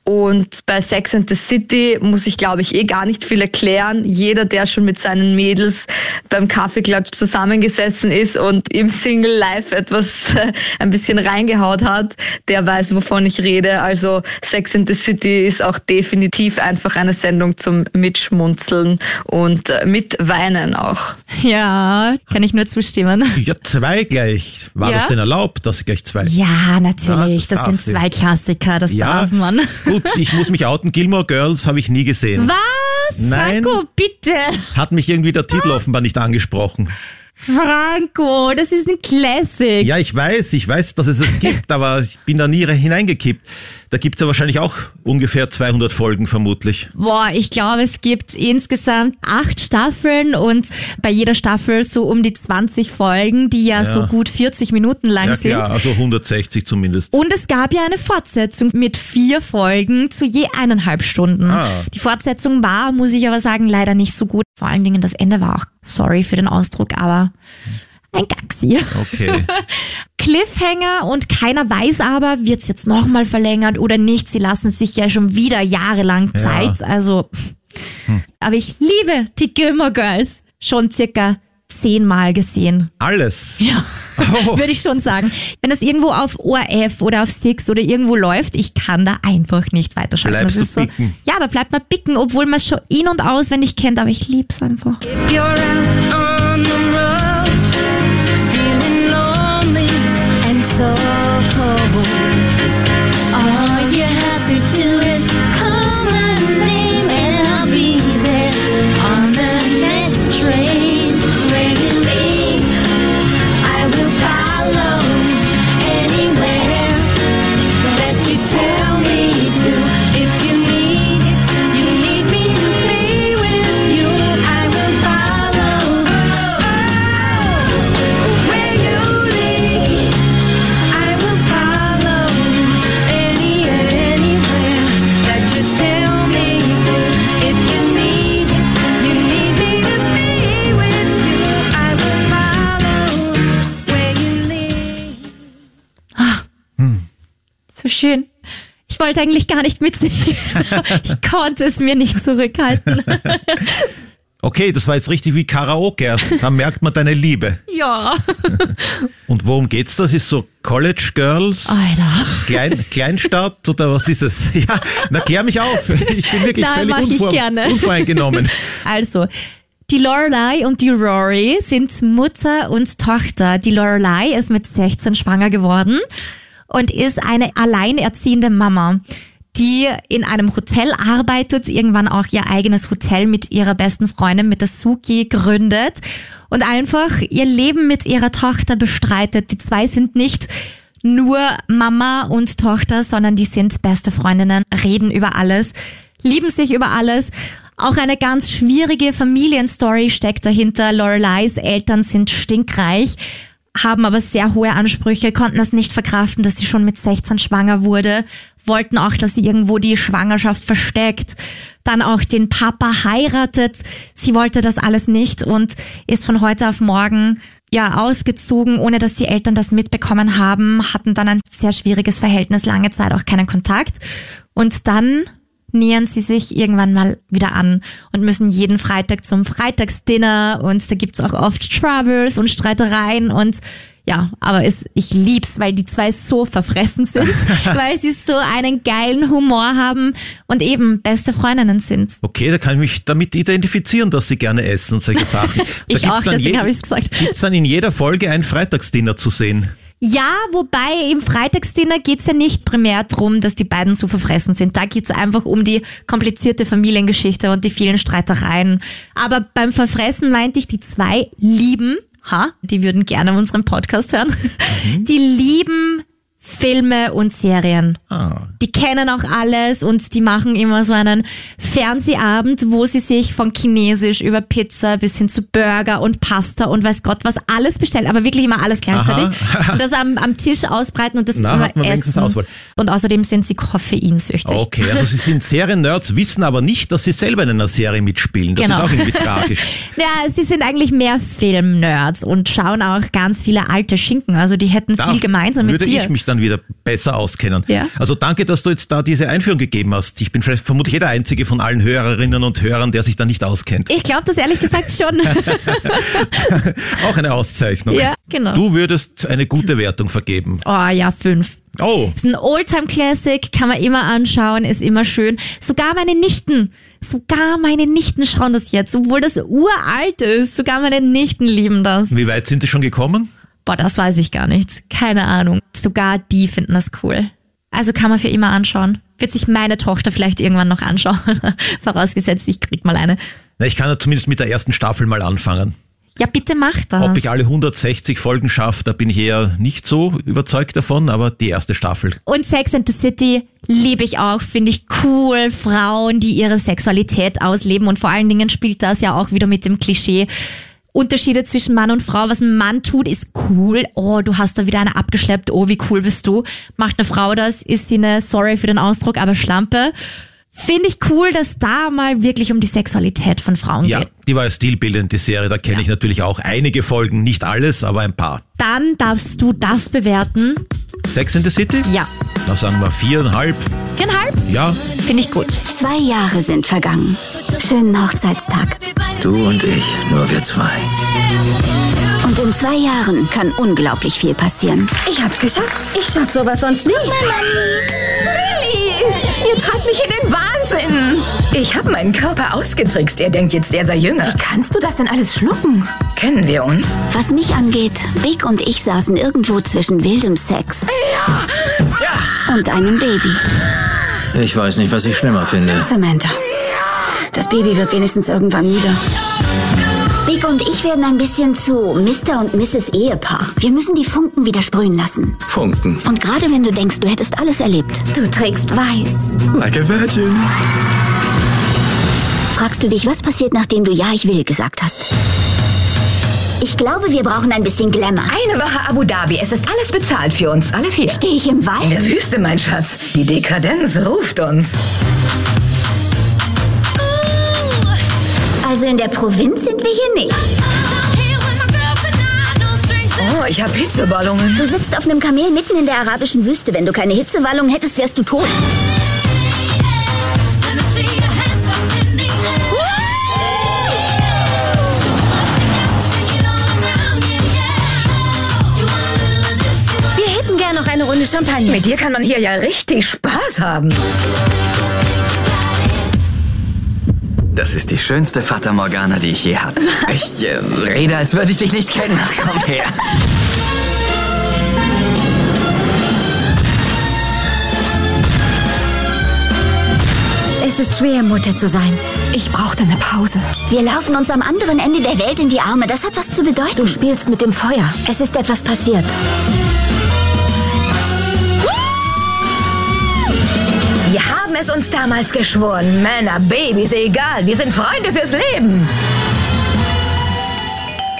Und bei Sex and the City muss ich, glaube ich, eh gar nicht viel erklären. Jeder, der schon mit seinen Mädels beim Kaffeeklatsch zusammengesessen ist und im Single Life etwas äh, ein bisschen reingehaut hat, der weiß, wovon ich rede. Also Sex and the City ist auch definitiv einfach eine Sendung zum Mitschmunzeln und äh, mitweinen auch. Ja, kann ich nur zustimmen. Ja, zwei gleich. War Ja? das denn erlaubt, dass ich gleich zwei? Ja, natürlich. Ja, das sind darf sie. zwei Klassiker, das Ja, darf man. Gut, ich muss mich outen. Gilmore Girls habe ich nie gesehen. Was? Nein. Franco, bitte. Hat mich irgendwie der Titel offenbar nicht angesprochen. Franco, das ist ein Classic. Ja, ich weiß, ich weiß, dass es es gibt, aber ich bin da nie hineingekippt. Da gibt's ja wahrscheinlich auch ungefähr 200 Folgen vermutlich. Boah, ich glaube, es gibt insgesamt acht Staffeln und bei jeder Staffel so um die 20 Folgen, die ja, Ja. so gut 40 Minuten lang Ja sind. klar, also 160 zumindest. Und es gab ja eine Fortsetzung mit vier Folgen zu je eineinhalb Stunden. Ah. Die Fortsetzung war, muss ich aber sagen, leider nicht so gut. Vor allen Dingen das Ende war auch, sorry für den Ausdruck, aber ein Gaxi. Okay. Cliffhanger und keiner weiß aber, wird's jetzt nochmal verlängert oder nicht. Sie lassen sich ja schon wieder jahrelang Ja. Zeit. Also, aber ich liebe die Gilmore Girls. Schon circa zehnmal gesehen. Alles. Ja, Oh. würde ich schon sagen. Wenn das irgendwo auf ORF oder auf Six oder irgendwo läuft, ich kann da einfach nicht weiterschalten. Bleibst das ist du so, bicken? ja, da bleibt man bicken, obwohl man es schon in- und auswendig kennt, aber ich lieb's einfach. you. So schön. Ich wollte eigentlich gar nicht mitsingen. ich konnte es mir nicht zurückhalten. Okay, das war jetzt richtig wie Karaoke. Da merkt man deine Liebe. ja. Und worum geht's da? Das ist so College Girls? Alter. Klein, Kleinstadt oder was ist es? Ja, na klär mich auf. Ich bin wirklich Na, völlig unvor, unvoreingenommen. Also, die Lorelei und die Rory sind Mutter und Tochter. Die Lorelei ist mit 16 schwanger geworden und ist eine alleinerziehende Mama, die in einem Hotel arbeitet, irgendwann auch ihr eigenes Hotel mit ihrer besten Freundin, mit der Suki, gründet und einfach ihr Leben mit ihrer Tochter bestreitet. Die zwei sind nicht nur Mama und Tochter, sondern die sind beste Freundinnen, reden über alles, lieben sich über alles. Auch eine ganz schwierige Familienstory steckt dahinter. Loreleis Eltern sind stinkreich, haben aber sehr hohe Ansprüche, konnten es nicht verkraften, dass sie schon mit 16 schwanger wurde, wollten auch, dass sie irgendwo die Schwangerschaft versteckt, dann auch den Papa heiratet. Sie wollte das alles nicht und ist von heute auf morgen ja ausgezogen, ohne dass die Eltern das mitbekommen haben, hatten dann ein sehr schwieriges Verhältnis, lange Zeit auch keinen Kontakt. Und dann nähern sie sich irgendwann mal wieder an und müssen jeden Freitag zum Freitagsdinner und da gibt's auch oft Troubles und Streitereien und ja, aber es, ich lieb's, weil die zwei so verfressen sind, weil sie so einen geilen Humor haben und eben beste Freundinnen sind. Okay, da kann ich mich damit identifizieren, dass sie gerne essen und solche Sachen. Da Ich gibt's auch, deswegen habe ich's gesagt. Gibt's dann in jeder Folge ein Freitagsdinner zu sehen? Ja, wobei im Freitagsdinner geht's ja nicht primär drum, dass die beiden so verfressen sind. Da geht's einfach um die komplizierte Familiengeschichte und die vielen Streitereien. Aber beim Verfressen meinte ich, die zwei lieben, ha, die würden gerne unseren Podcast hören, die lieben Filme und Serien. Ah. Die kennen auch alles und die machen immer so einen Fernsehabend, wo sie sich von Chinesisch über Pizza bis hin zu Burger und Pasta und weiß Gott was alles bestellen, aber wirklich immer alles gleichzeitig. Aha. und das am, am Tisch ausbreiten und das Na, immer essen. Und außerdem sind sie koffeinsüchtig. Okay, also Sie sind Serien-Nerds, wissen aber nicht, dass Sie selber in einer Serie mitspielen. Das Genau. ist auch irgendwie tragisch. Ja, sie sind eigentlich mehr Film-Nerds und schauen auch ganz viele alte Schinken. Also die hätten Da viel gemeinsam mit würde dir. ich mich dann wieder besser auskennen. Ja. Also danke, dass du jetzt da diese Einführung gegeben hast. Ich bin vermutlich jeder einzige von allen Hörerinnen und Hörern, der sich da nicht auskennt. Ich glaube das ehrlich gesagt schon. Auch eine Auszeichnung. Ja, genau. Du würdest eine gute Wertung vergeben. oh ja, fünf. Oh, Ist ein Oldtime-Classic, kann man immer anschauen, ist immer schön. Sogar meine Nichten, sogar meine Nichten schauen das jetzt, obwohl das uralt ist. Sogar meine Nichten lieben das. wie weit sind Sie schon gekommen? Boah, das weiß ich gar nicht. Keine Ahnung. Sogar die finden das cool. Also kann man für immer anschauen. Wird sich meine Tochter vielleicht irgendwann noch anschauen. Vorausgesetzt, ich krieg mal eine. Na, ich kann ja zumindest mit der ersten Staffel mal anfangen. Ja, bitte mach das. Ob ich alle 160 Folgen schaffe, da bin ich eher nicht so überzeugt davon, aber die erste Staffel. Und Sex and the City liebe ich auch, finde ich cool. Frauen, die ihre Sexualität ausleben und vor allen Dingen spielt das ja auch wieder mit dem Klischee. Unterschiede zwischen Mann und Frau. Was ein Mann tut, ist cool. Oh, du hast da wieder eine abgeschleppt. Oh, wie cool bist du. Macht eine Frau das, ist sie eine, sorry für den Ausdruck, aber Schlampe. Finde ich cool, dass da mal wirklich um die Sexualität von Frauen Ja, geht. die war ja stilbildend, die Serie. Da kenne ich natürlich auch einige Folgen, nicht alles, aber ein paar. Dann darfst du das bewerten. Sex in the City? Ja. Da sagen wir viereinhalb. Viereinhalb? Ja, Finde ich gut. Zwei Jahre sind vergangen. Schönen Hochzeitstag. Du und ich, nur wir zwei. Und in zwei Jahren kann unglaublich viel passieren. Ich hab's geschafft. Ich schaff sowas sonst nie. Lilly, ihr treibt mich in den Wahnsinn. Ich habe meinen Körper ausgetrickst. Er denkt jetzt, er sei jünger. Wie kannst du das denn alles schlucken? Kennen wir uns? Was mich angeht, Big und ich saßen irgendwo zwischen wildem Sex und einem Baby. Ich weiß nicht, was ich schlimmer finde. Samantha, das Baby wird wenigstens irgendwann müde. Big und ich werden ein bisschen zu Mr. und Mrs. Ehepaar. Wir müssen die Funken wieder sprühen lassen. Funken. Und gerade wenn du denkst, du hättest alles erlebt, du trägst weiß. Like a virgin. Fragst du dich, was passiert, nachdem du Ja, ich will gesagt hast? Ich glaube, wir brauchen ein bisschen Glamour. Eine Woche Abu Dhabi. Es ist alles bezahlt für uns, alle vier. Stehe ich im In Wald? der Wüste, mein Schatz. Die Dekadenz ruft uns. Also in der Provinz sind wir hier nicht. Oh, ich habe Hitzeballungen. Du sitzt auf einem Kamel mitten in der arabischen Wüste. Wenn du keine Hitzewallung hättest, wärst du tot. Noch eine Runde Champagner. Mit dir kann man hier ja richtig Spaß haben. Das ist die schönste Fata Morgana, die ich je hatte. Ich äh, rede, als würde ich dich nicht kennen. Ach, komm her. Es ist schwer, Mutter zu sein. Ich brauchte eine Pause. Wir laufen uns am anderen Ende der Welt in die Arme. Das hat was zu bedeuten. Du spielst mit dem Feuer. Es ist etwas passiert. Es uns damals geschworen. Männer, Babys, egal. Wir sind Freunde fürs Leben.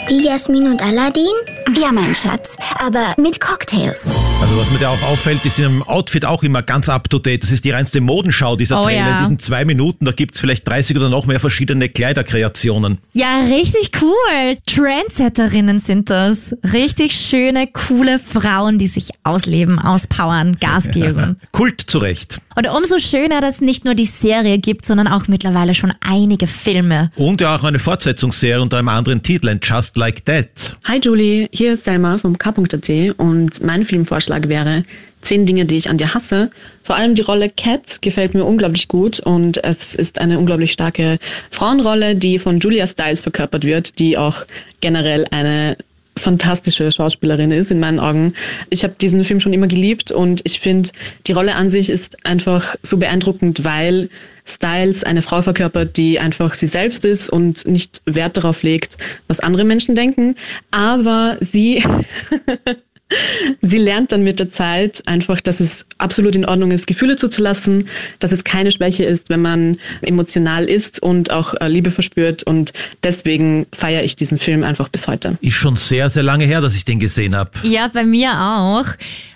Wie Jasmin und Aladdin? Ja, mein Schatz. Aber mit Cocktails. Also was mir da auch auffällt, ist im Outfit auch immer ganz up to date. Das ist die reinste Modenschau dieser Oh Trailer. ja. In diesen zwei Minuten, da gibt's vielleicht 30 oder noch mehr verschiedene Kleiderkreationen. Ja, richtig cool. Trendsetterinnen sind das. Richtig schöne, coole Frauen, die sich ausleben, auspowern, Gas geben. Kult zurecht. Und umso schöner, dass nicht nur die Serie gibt, sondern auch mittlerweile schon einige Filme. Und ja auch eine Fortsetzungsserie unter einem anderen Titel, ein Just Like That. Hi Julie, hier ist Selma vom K.at und mein Filmvorschlag wäre Zehn Dinge, die ich an dir hasse. Vor allem die Rolle Cat gefällt mir unglaublich gut und es ist eine unglaublich starke Frauenrolle, die von Julia Stiles verkörpert wird, die auch generell eine fantastische Schauspielerin ist in meinen Augen. Ich habe diesen Film schon immer geliebt und ich finde, die Rolle an sich ist einfach so beeindruckend, weil Styles eine Frau verkörpert, die einfach sie selbst ist und nicht Wert darauf legt, was andere Menschen denken. Aber sie Sie lernt dann mit der Zeit einfach, dass es absolut in Ordnung ist, Gefühle zuzulassen, dass es keine Schwäche ist, wenn man emotional ist und auch äh, Liebe verspürt. Und deswegen feiere ich diesen Film einfach bis heute. Ist schon sehr, sehr lange her, dass ich den gesehen habe. Ja, bei mir auch.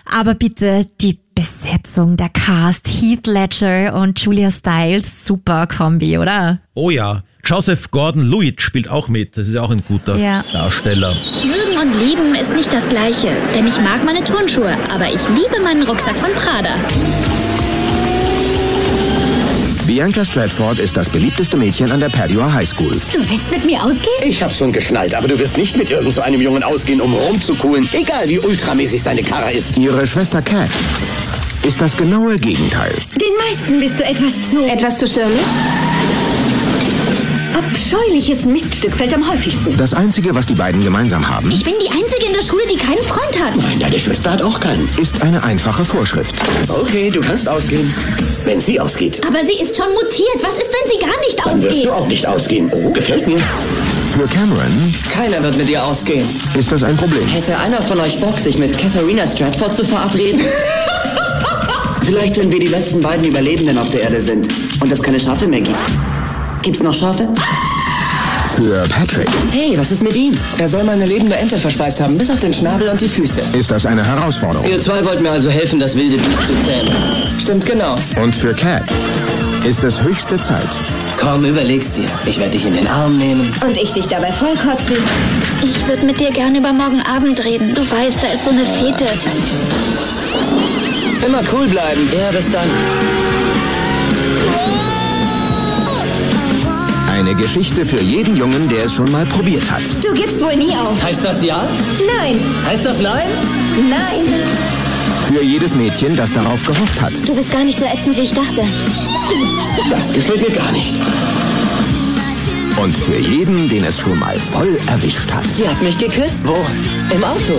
Aber bitte die Besetzung, der Cast, Heath Ledger und Julia Stiles, super Kombi, oder? Oh ja. Joseph Gordon-Lewitt spielt auch mit. Das ist ja auch ein guter Ja. Darsteller. Mögen und lieben ist nicht das Gleiche, denn ich mag meine Turnschuhe, aber ich liebe meinen Rucksack von Prada. Bianca Stratford ist das beliebteste Mädchen an der Padua High School. Du willst mit mir ausgehen? Ich hab's schon geschnallt, aber du wirst nicht mit irgend so einem Jungen ausgehen, um rumzucoolen, egal wie ultramäßig seine Karre ist. Ihre Schwester Kat ist das genaue Gegenteil. Den meisten bist du etwas zu... Etwas zu stürmisch? Abscheuliches Miststück fällt am häufigsten. Das Einzige, was die beiden gemeinsam haben, Ich bin die Einzige in der Schule, die keinen Freund hat. Nein, deine Schwester hat auch keinen. ist eine einfache Vorschrift. Okay, du kannst ausgehen. Wenn sie ausgeht, Aber sie ist schon mutiert. Was ist, wenn sie gar nicht dann wirst ausgeht? du auch nicht ausgehen. Oh, gefällt mir. Für Cameron Keiner wird mit ihr ausgehen. ist das ein Problem. Hätte einer von euch Bock, sich mit Katharina Stratford zu verabreden? Vielleicht, wenn wir die letzten beiden Überlebenden auf der Erde sind und es keine Schafe mehr gibt. Gibt's noch Schafe? Für Patrick Hey, was ist mit ihm? Er soll mal eine lebende Ente verspeist haben, bis auf den Schnabel und die Füße. ist das eine Herausforderung. Ihr zwei wollt mir also helfen, das wilde Biest zu zähmen. Stimmt genau. Und für Kat ist es höchste Zeit. Komm, überleg's dir. Ich werde dich in den Arm nehmen. Und ich dich dabei vollkotzen. Ich würde mit dir gerne über morgen Abend reden. Du weißt, da ist so eine Fete. Immer cool bleiben. Ja, bis dann. Eine Geschichte für jeden Jungen, der es schon mal probiert hat. Du gibst wohl nie auf. Heißt das ja? Nein, Heißt das nein? nein. Für jedes Mädchen, das darauf gehofft hat. Du bist gar nicht so ätzend, wie ich dachte. Das gefällt mir gar nicht. Und für jeden, den es schon mal voll erwischt hat. Sie hat mich geküsst. Wo? Im Auto.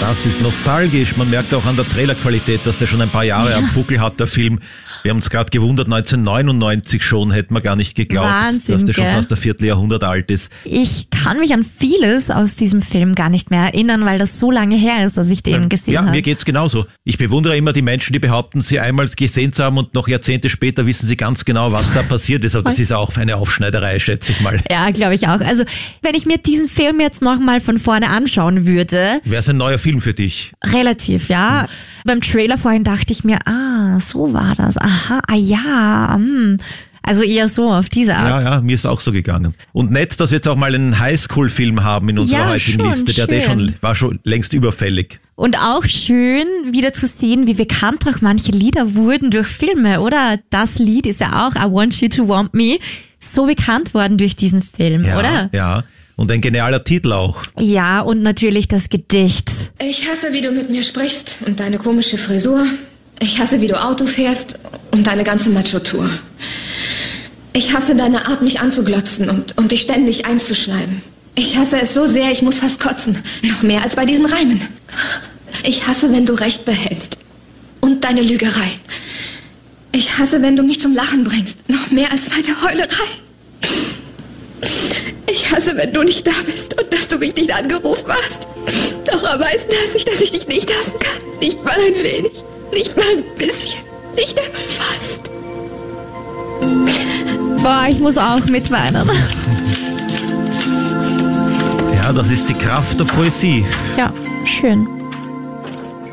Das ist nostalgisch. Man merkt auch an der Trailerqualität, dass der schon ein paar Jahre am Buckel hat, der Film. Wir haben uns gerade gewundert, 1999 schon, hätten wir gar nicht geglaubt, Wahnsinn, dass der schon gell? fast ein Vierteljahrhundert alt ist. Ich kann mich an vieles aus diesem Film gar nicht mehr erinnern, weil das so lange her ist, dass ich den gesehen Ja, habe. mir geht's genauso. Ich bewundere immer die Menschen, die behaupten, sie einmal gesehen zu haben und noch Jahrzehnte später wissen sie ganz genau, was da passiert ist. Aber das ist auch eine Aufschneiderei, schätze ich mal. Ja, glaube ich auch. Also, wenn ich mir diesen Film jetzt nochmal von vorne anschauen würde, Wäre es ein neuer Film für dich? relativ, ja. Beim Trailer vorhin dachte ich mir, ah, so war das. Aha, ah ja, hm. Also eher so auf diese Art. Ja, ja, mir ist auch so gegangen. Und nett, dass wir jetzt auch mal einen Highschool-Film haben in unserer Ja, heutigen schon, Liste. Der, der schon, war schon längst überfällig. Und auch schön, wieder zu sehen, wie bekannt auch manche Lieder wurden durch Filme, oder? Das Lied ist ja auch I Want You to Want Me so bekannt worden durch diesen Film, Ja, oder? ja. Und ein genialer Titel auch. Ja, und natürlich das Gedicht. Ich hasse, wie du mit mir sprichst und deine komische Frisur. Ich hasse, wie du Auto fährst und deine ganze Macho-Tour. Ich hasse deine Art, mich anzuglotzen und, und dich ständig einzuschleimen. Ich hasse es so sehr, ich muss fast kotzen. Noch mehr als bei diesen Reimen. Ich hasse, wenn du Recht behältst. Und deine Lügerei. Ich hasse, wenn du mich zum Lachen bringst. Noch mehr als meine Heulerei. Ich hasse, wenn du nicht da bist und dass du mich nicht angerufen hast. Doch am meisten hasse ich, dass ich dich nicht hassen kann. Nicht mal ein wenig. Nicht mal ein bisschen. Nicht einmal fast. Boah, ich muss auch mitweinen. Ja, das ist die Kraft der Poesie. Ja, schön.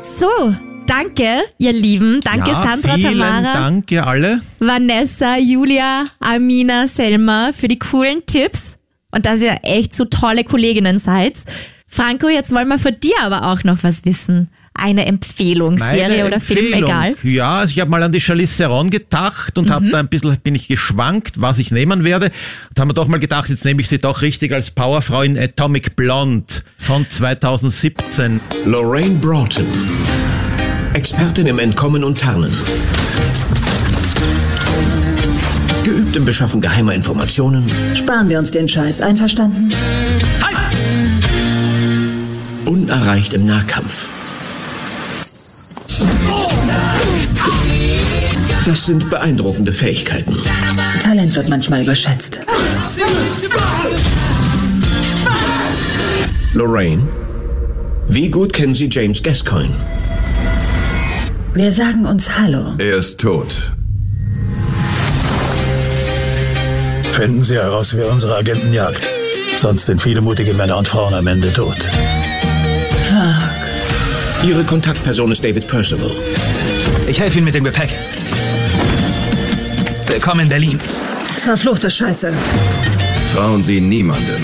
So, danke, ihr Lieben. Danke, ja, Sandra, vielen Tamara, Dank, ihr alle. Vanessa, Julia, Amina, Selma für die coolen Tipps und dass ihr echt so tolle Kolleginnen seid. Franco, jetzt wollen wir von dir aber auch noch was wissen. Eine Empfehlung, Serie Meine oder Film, Empfehlung. egal. Ja, also ich habe mal an die Charlize Theron gedacht und Mhm. habe da ein bisschen, bin ich geschwankt, was ich nehmen werde. Da haben wir doch mal gedacht, jetzt nehme ich sie doch richtig als Powerfrau in Atomic Blonde von 2017. Lorraine Broughton. Expertin im Entkommen und Tarnen. Geübt im Beschaffen geheimer Informationen. Sparen wir uns den Scheiß, einverstanden? Unerreicht im Nahkampf. Das sind beeindruckende Fähigkeiten. Talent wird manchmal überschätzt. Lorraine, Wie gut kennen Sie James Gascoigne? Wir sagen uns Hallo. Er ist tot. Finden Sie heraus, wer unsere Agenten jagt. Sonst sind viele mutige Männer und Frauen am Ende tot. Ihre Kontaktperson ist David Percival. Ich helfe Ihnen mit dem Gepäck. Willkommen in Berlin. Verfluchte Scheiße. Trauen Sie niemandem.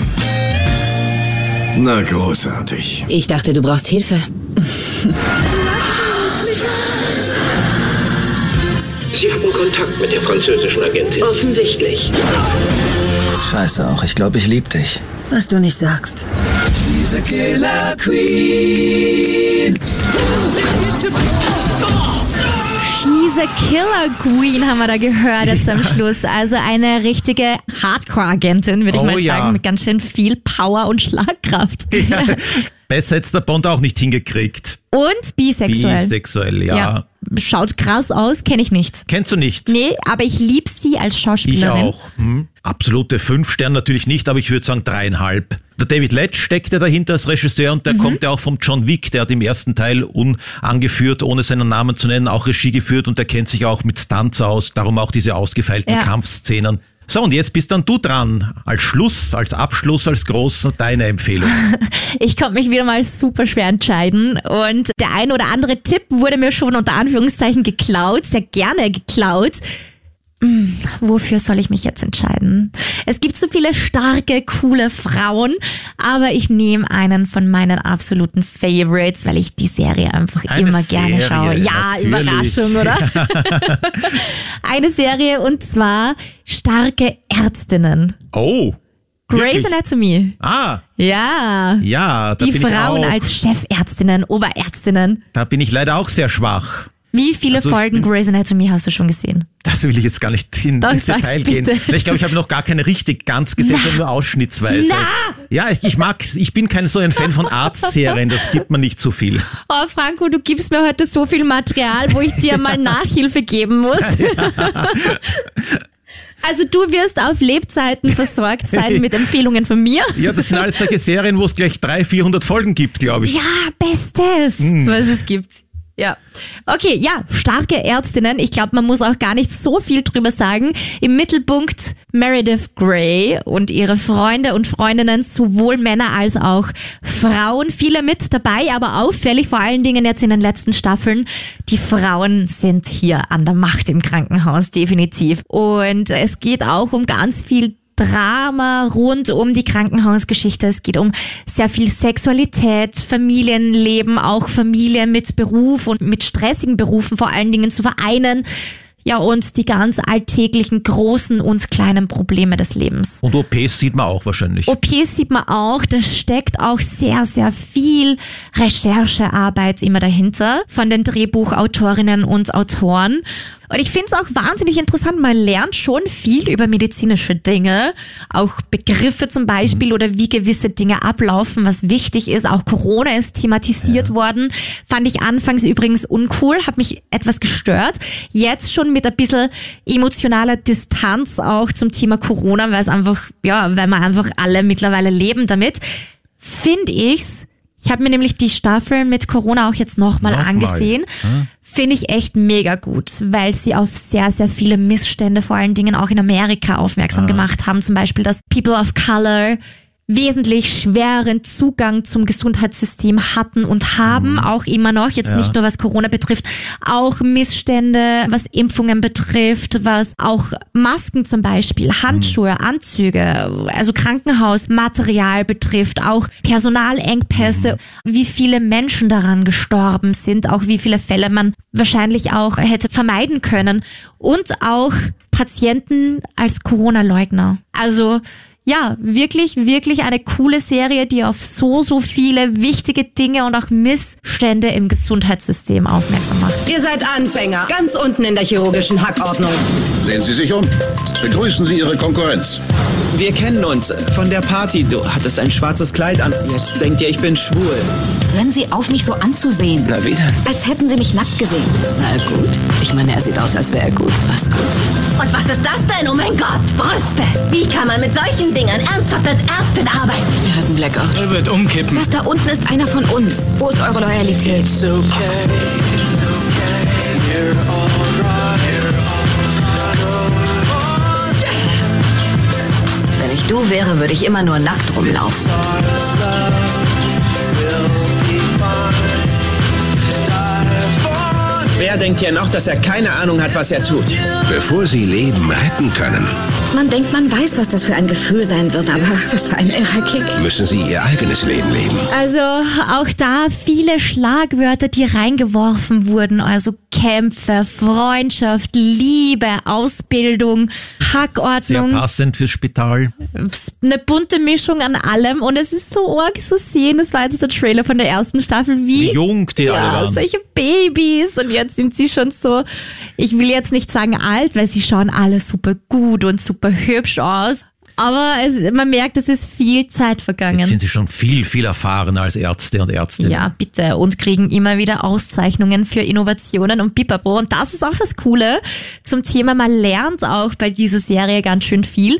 Na, großartig. Ich dachte, du brauchst Hilfe. Kontakt mit der französischen Agentin. Offensichtlich. Scheiße auch, ich glaube, ich lieb dich. Was du nicht sagst. She's a killer queen. She's a Killer Queen haben wir da gehört jetzt am Schluss. Also eine richtige Hardcore-Agentin, würde ich Oh mal ja. sagen, mit ganz schön viel Power und Schlagkraft. Besser hätte der Bond auch nicht hingekriegt. Und bisexuell. Bisexuell, ja. Schaut krass aus, kenne ich nicht. Kennst du nicht? Nee, aber ich lieb sie als Ich Schauspielerin. auch. Hm. Absolute fünf Sterne natürlich nicht, aber ich würde sagen dreieinhalb. Der David Letch steckt ja dahinter als Regisseur und der Mhm. kommt ja auch vom John Wick, der hat im ersten Teil unangeführt, ohne seinen Namen zu nennen, auch Regie geführt und der kennt sich auch mit Stunts aus, darum auch diese ausgefeilten Ja. Kampfszenen. So, und jetzt bist dann du dran. Als Schluss, als Abschluss, als großer deine Empfehlung. Ich konnte mich wieder mal super schwer entscheiden und der ein oder andere Tipp wurde mir schon unter Anführungszeichen geklaut, sehr gerne geklaut. Hm, Wofür soll ich mich jetzt entscheiden? Es gibt so viele starke, coole Frauen, aber ich nehme einen von meinen absoluten Favorites, weil ich die Serie einfach Eine immer gerne Serie, schaue. Ja, natürlich. Überraschung, oder? Eine Serie und zwar starke Ärztinnen. Oh. Grey's? Anatomy. Ah, Ja. ja, da Die Frauen als Chefärztinnen, Oberärztinnen. da bin ich leider auch sehr schwach. Wie viele Also Folgen Grey's Anatomy hast du schon gesehen? Das will ich jetzt gar nicht in, Doch, ins Detail gehen. Ich glaube, ich habe noch gar keine richtig ganz gesehen, sondern nur ausschnittsweise. Na! Ja, ich, ich mag, ich bin kein so ein Fan von Arztserien, das gibt man nicht so viel. Oh, Franco, du gibst mir heute so viel Material, wo ich dir mal Nachhilfe geben muss. Also du wirst auf Lebzeiten versorgt sein mit Empfehlungen von mir. Ja, das sind alles solche Serien, wo es gleich 300, 400 Folgen gibt, glaube ich. Ja, bestes, Mm. was es gibt. Ja. Okay, ja, starke Ärztinnen. Ich glaube, man muss auch gar nicht so viel drüber sagen. Im Mittelpunkt Meredith Grey und ihre Freunde und Freundinnen, sowohl Männer als auch Frauen. Viele mit dabei, aber auffällig, vor allen Dingen jetzt in den letzten Staffeln. Die Frauen sind hier an der Macht im Krankenhaus, definitiv. Und es geht auch um ganz viel Drama rund um die Krankenhausgeschichte. Es geht um sehr viel Sexualität, Familienleben, auch Familien mit Beruf und mit stressigen Berufen vor allen Dingen zu vereinen. Ja, und die ganz alltäglichen großen und kleinen Probleme des Lebens. Und OPs sieht man auch wahrscheinlich. OPs sieht man auch, da steckt auch sehr, sehr viel Recherchearbeit immer dahinter von den Drehbuchautorinnen und Autoren. Und ich finde es auch wahnsinnig interessant, man lernt schon viel über medizinische Dinge, auch Begriffe zum Beispiel oder wie gewisse Dinge ablaufen, was wichtig ist. Auch Corona ist thematisiert worden. Fand ich anfangs übrigens uncool, hat mich etwas gestört. Jetzt schon mit ein bisschen emotionaler Distanz auch zum Thema Corona, weil es einfach, ja, weil wir einfach alle mittlerweile leben damit, finde ich's. Ich habe mir nämlich die Staffel mit Corona auch jetzt nochmal Nochmal. angesehen. Hm? Finde ich echt mega gut, weil sie auf sehr, sehr viele Missstände, vor allen Dingen auch in Amerika, aufmerksam Ah. gemacht haben. Zum Beispiel, dass People of Color wesentlich schweren Zugang zum Gesundheitssystem hatten und haben, auch immer noch, jetzt Ja. nicht nur was Corona betrifft, auch Missstände, was Impfungen betrifft, was auch Masken zum Beispiel, Handschuhe, Anzüge, also Krankenhausmaterial betrifft, auch Personalengpässe, wie viele Menschen daran gestorben sind, auch wie viele Fälle man wahrscheinlich auch hätte vermeiden können und auch Patienten als Corona-Leugner. Also ja, wirklich, wirklich eine coole Serie, die auf so, so viele wichtige Dinge und auch Missstände im Gesundheitssystem aufmerksam macht. Ihr seid Anfänger, ganz unten in der chirurgischen Hackordnung. Sehen Sie sich um. Begrüßen Sie Ihre Konkurrenz. Wir kennen uns von der Party. Du hattest ein schwarzes Kleid an. Jetzt denkt ihr, ich bin schwul. Hören Sie auf, mich so anzusehen. Na wie denn? Als hätten Sie mich nackt gesehen. Na gut. Ich meine, er sieht aus, als wäre er gut. Was gut. Und was ist das denn? Oh mein Gott, Brüste. Wie kann man mit solchen Dingern ernsthaft als Ärztin arbeiten. Er hat einen Blackout. Er wird umkippen. Das da unten ist einer von uns. Wo ist eure Loyalität? Wenn ich du wäre, würde ich immer nur nackt rumlaufen. Wer denkt hier noch, dass er keine Ahnung hat, was er tut? Bevor Sie Leben retten können, Man denkt, man weiß, was das für ein Gefühl sein wird, aber das war ein irrer Kick. müssen Sie Ihr eigenes Leben leben. Also auch da viele Schlagwörter, die reingeworfen wurden. Also Kämpfe, Freundschaft, Liebe, Ausbildung, Sehr Hackordnung. passend fürs Spital. Eine bunte Mischung an allem. Und es ist so arg zu sehen. Das war jetzt der Trailer von der ersten Staffel. Wie, Wie jung die ja, alle waren. solche Babys. Und jetzt sind sie schon so, ich will jetzt nicht sagen alt, weil sie schauen alle super gut und super hübsch aus. Aber es, man merkt, es ist viel Zeit vergangen. Jetzt sind sie schon viel, viel erfahrener als Ärzte und Ärztinnen. Ja, bitte. Und kriegen immer wieder Auszeichnungen für Innovationen und Pipapo. Und das ist auch das Coole zum Thema, man lernt auch bei dieser Serie ganz schön viel.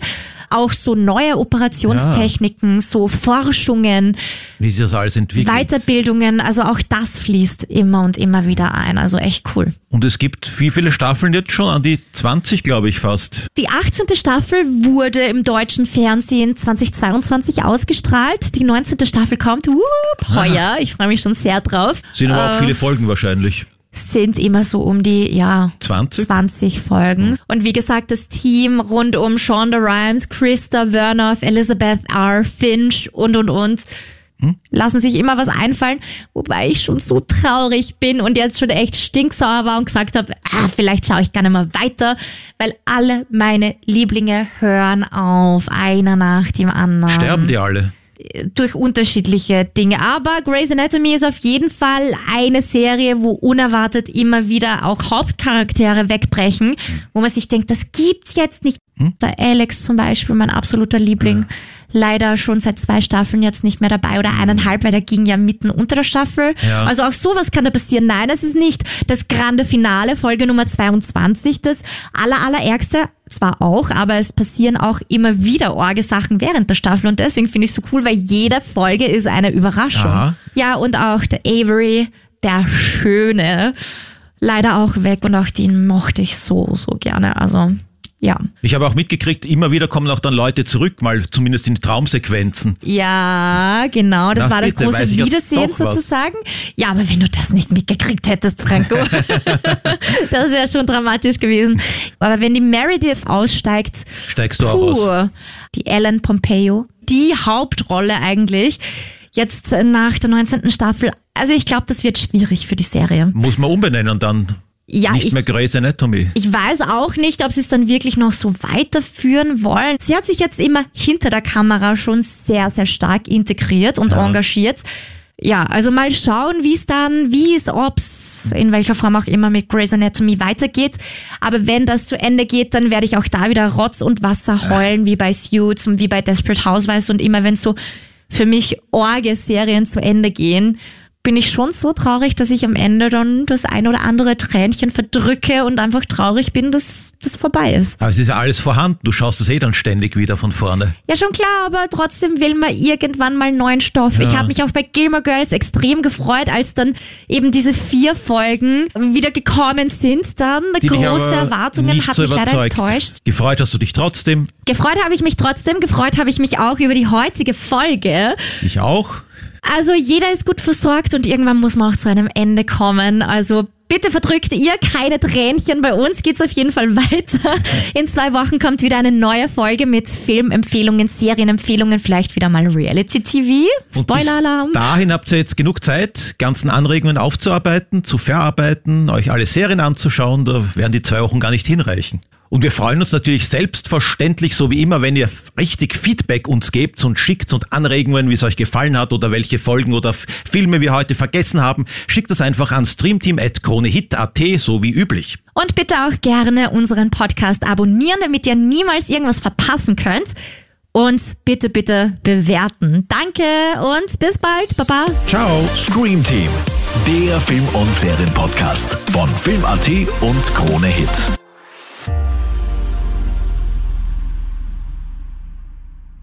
Auch so neue Operationstechniken, so Forschungen, Wie sich das alles entwickelt. Weiterbildungen, also auch das fließt immer und immer wieder ein. Also echt cool. Und es gibt wie viele Staffeln jetzt schon? An die 20, glaube ich, fast. Die 18. Staffel wurde im deutschen Fernsehen 2022 ausgestrahlt. Die 19. Staffel kommt wupp, heuer. Ich freue mich schon sehr drauf. Sind aber auch Äh, viele Folgen wahrscheinlich. Sind immer so um die, ja, 20? 20 Folgen. Und wie gesagt, das Team rund um Shonda Rhimes, Krista Vernoff, Elizabeth R. Finch und, und, und. Lassen sich immer was einfallen, wobei ich schon so traurig bin und jetzt schon echt stinksauer war und gesagt habe, ah, vielleicht schaue ich gar nicht mehr weiter, weil alle meine Lieblinge hören auf, einer nach dem anderen Sterben die alle? Durch unterschiedliche Dinge. Aber Grey's Anatomy ist auf jeden Fall eine Serie, wo unerwartet immer wieder auch Hauptcharaktere wegbrechen, wo man sich denkt, das gibt's jetzt nicht. Der Alex zum Beispiel, mein absoluter Liebling, leider schon seit zwei Staffeln jetzt nicht mehr dabei oder eineinhalb, weil der ging ja mitten unter der Staffel. Ja. Also auch sowas kann da passieren. Nein, es ist nicht das grande Finale, Folge Nummer 22, das aller, allerärgste. Zwar auch, aber es passieren auch immer wieder Orgesachen während der Staffel und deswegen finde ich es so cool, weil jede Folge ist eine Überraschung. Aha. Ja, und auch der Avery, der Schöne, leider auch weg und auch den mochte ich so, so gerne. Also, ja. Ich habe auch mitgekriegt, immer wieder kommen auch dann Leute zurück, mal zumindest in Traumsequenzen. Ja, genau, das Na, war das bitte, große ja Wiedersehen doch was. sozusagen. Ja, aber wenn du das nicht mitgekriegt hättest, Franco, das wäre schon dramatisch gewesen. Aber wenn die Meredith aussteigt, Steigst du auch aus? puh, die Ellen Pompeo, die Hauptrolle eigentlich, jetzt nach der 19. Staffel, also ich glaube, das wird schwierig für die Serie. Muss man umbenennen dann. Ja, Nicht ich- mehr Grey's Anatomy. Ich weiß auch nicht, ob sie es dann wirklich noch so weiterführen wollen. Sie hat sich jetzt immer hinter der Kamera schon sehr, sehr stark integriert und Ja. engagiert. Ja, also mal schauen, wie es dann, wie es, ob's in welcher Form auch immer mit Grey's Anatomy weitergeht. Aber wenn das zu Ende geht, dann werde ich auch da wieder Rotz und Wasser heulen, wie bei Suits und wie bei Desperate Housewives. Und immer wenn so für mich Orge-Serien zu Ende gehen, bin ich schon so traurig, dass ich am Ende dann das ein oder andere Tränchen verdrücke und einfach traurig bin, dass das vorbei ist. Aber es ist ja alles vorhanden. Du schaust es eh dann ständig wieder von vorne. Ja, schon klar, aber trotzdem will man irgendwann mal neuen Stoff. Ja. Ich habe mich auch bei Gilmore Girls extrem gefreut, als dann eben diese vier Folgen wieder gekommen sind. Dann Die große Erwartungen hat so mich leider enttäuscht. Gefreut hast du dich trotzdem. Gefreut habe ich mich trotzdem, gefreut habe ich mich auch über die heutige Folge. Ich auch. Also jeder ist gut versorgt und irgendwann muss man auch zu einem Ende kommen. Also bitte verdrückt ihr keine Tränchen. Bei uns geht's auf jeden Fall weiter. In zwei Wochen kommt wieder eine neue Folge mit Filmempfehlungen, Serienempfehlungen, vielleicht wieder mal Reality-TV. Spoiler-Alarm. Dahin habt ihr jetzt genug Zeit, ganzen Anregungen aufzuarbeiten, zu verarbeiten, euch alle Serien anzuschauen. Da werden die zwei Wochen gar nicht hinreichen. Und wir freuen uns natürlich selbstverständlich, so wie immer, wenn ihr richtig Feedback uns gebt und schickt und Anregungen, wie es euch gefallen hat oder welche Folgen oder Filme wir heute vergessen haben. Schickt das einfach an streamteam.kronehit.at, so wie üblich. Und bitte auch gerne unseren Podcast abonnieren, damit ihr niemals irgendwas verpassen könnt. Und bitte, bitte bewerten. Danke und bis bald. Baba. Ciao. Stream Team, der Film- und Serienpodcast von Film.at und Krone Hit.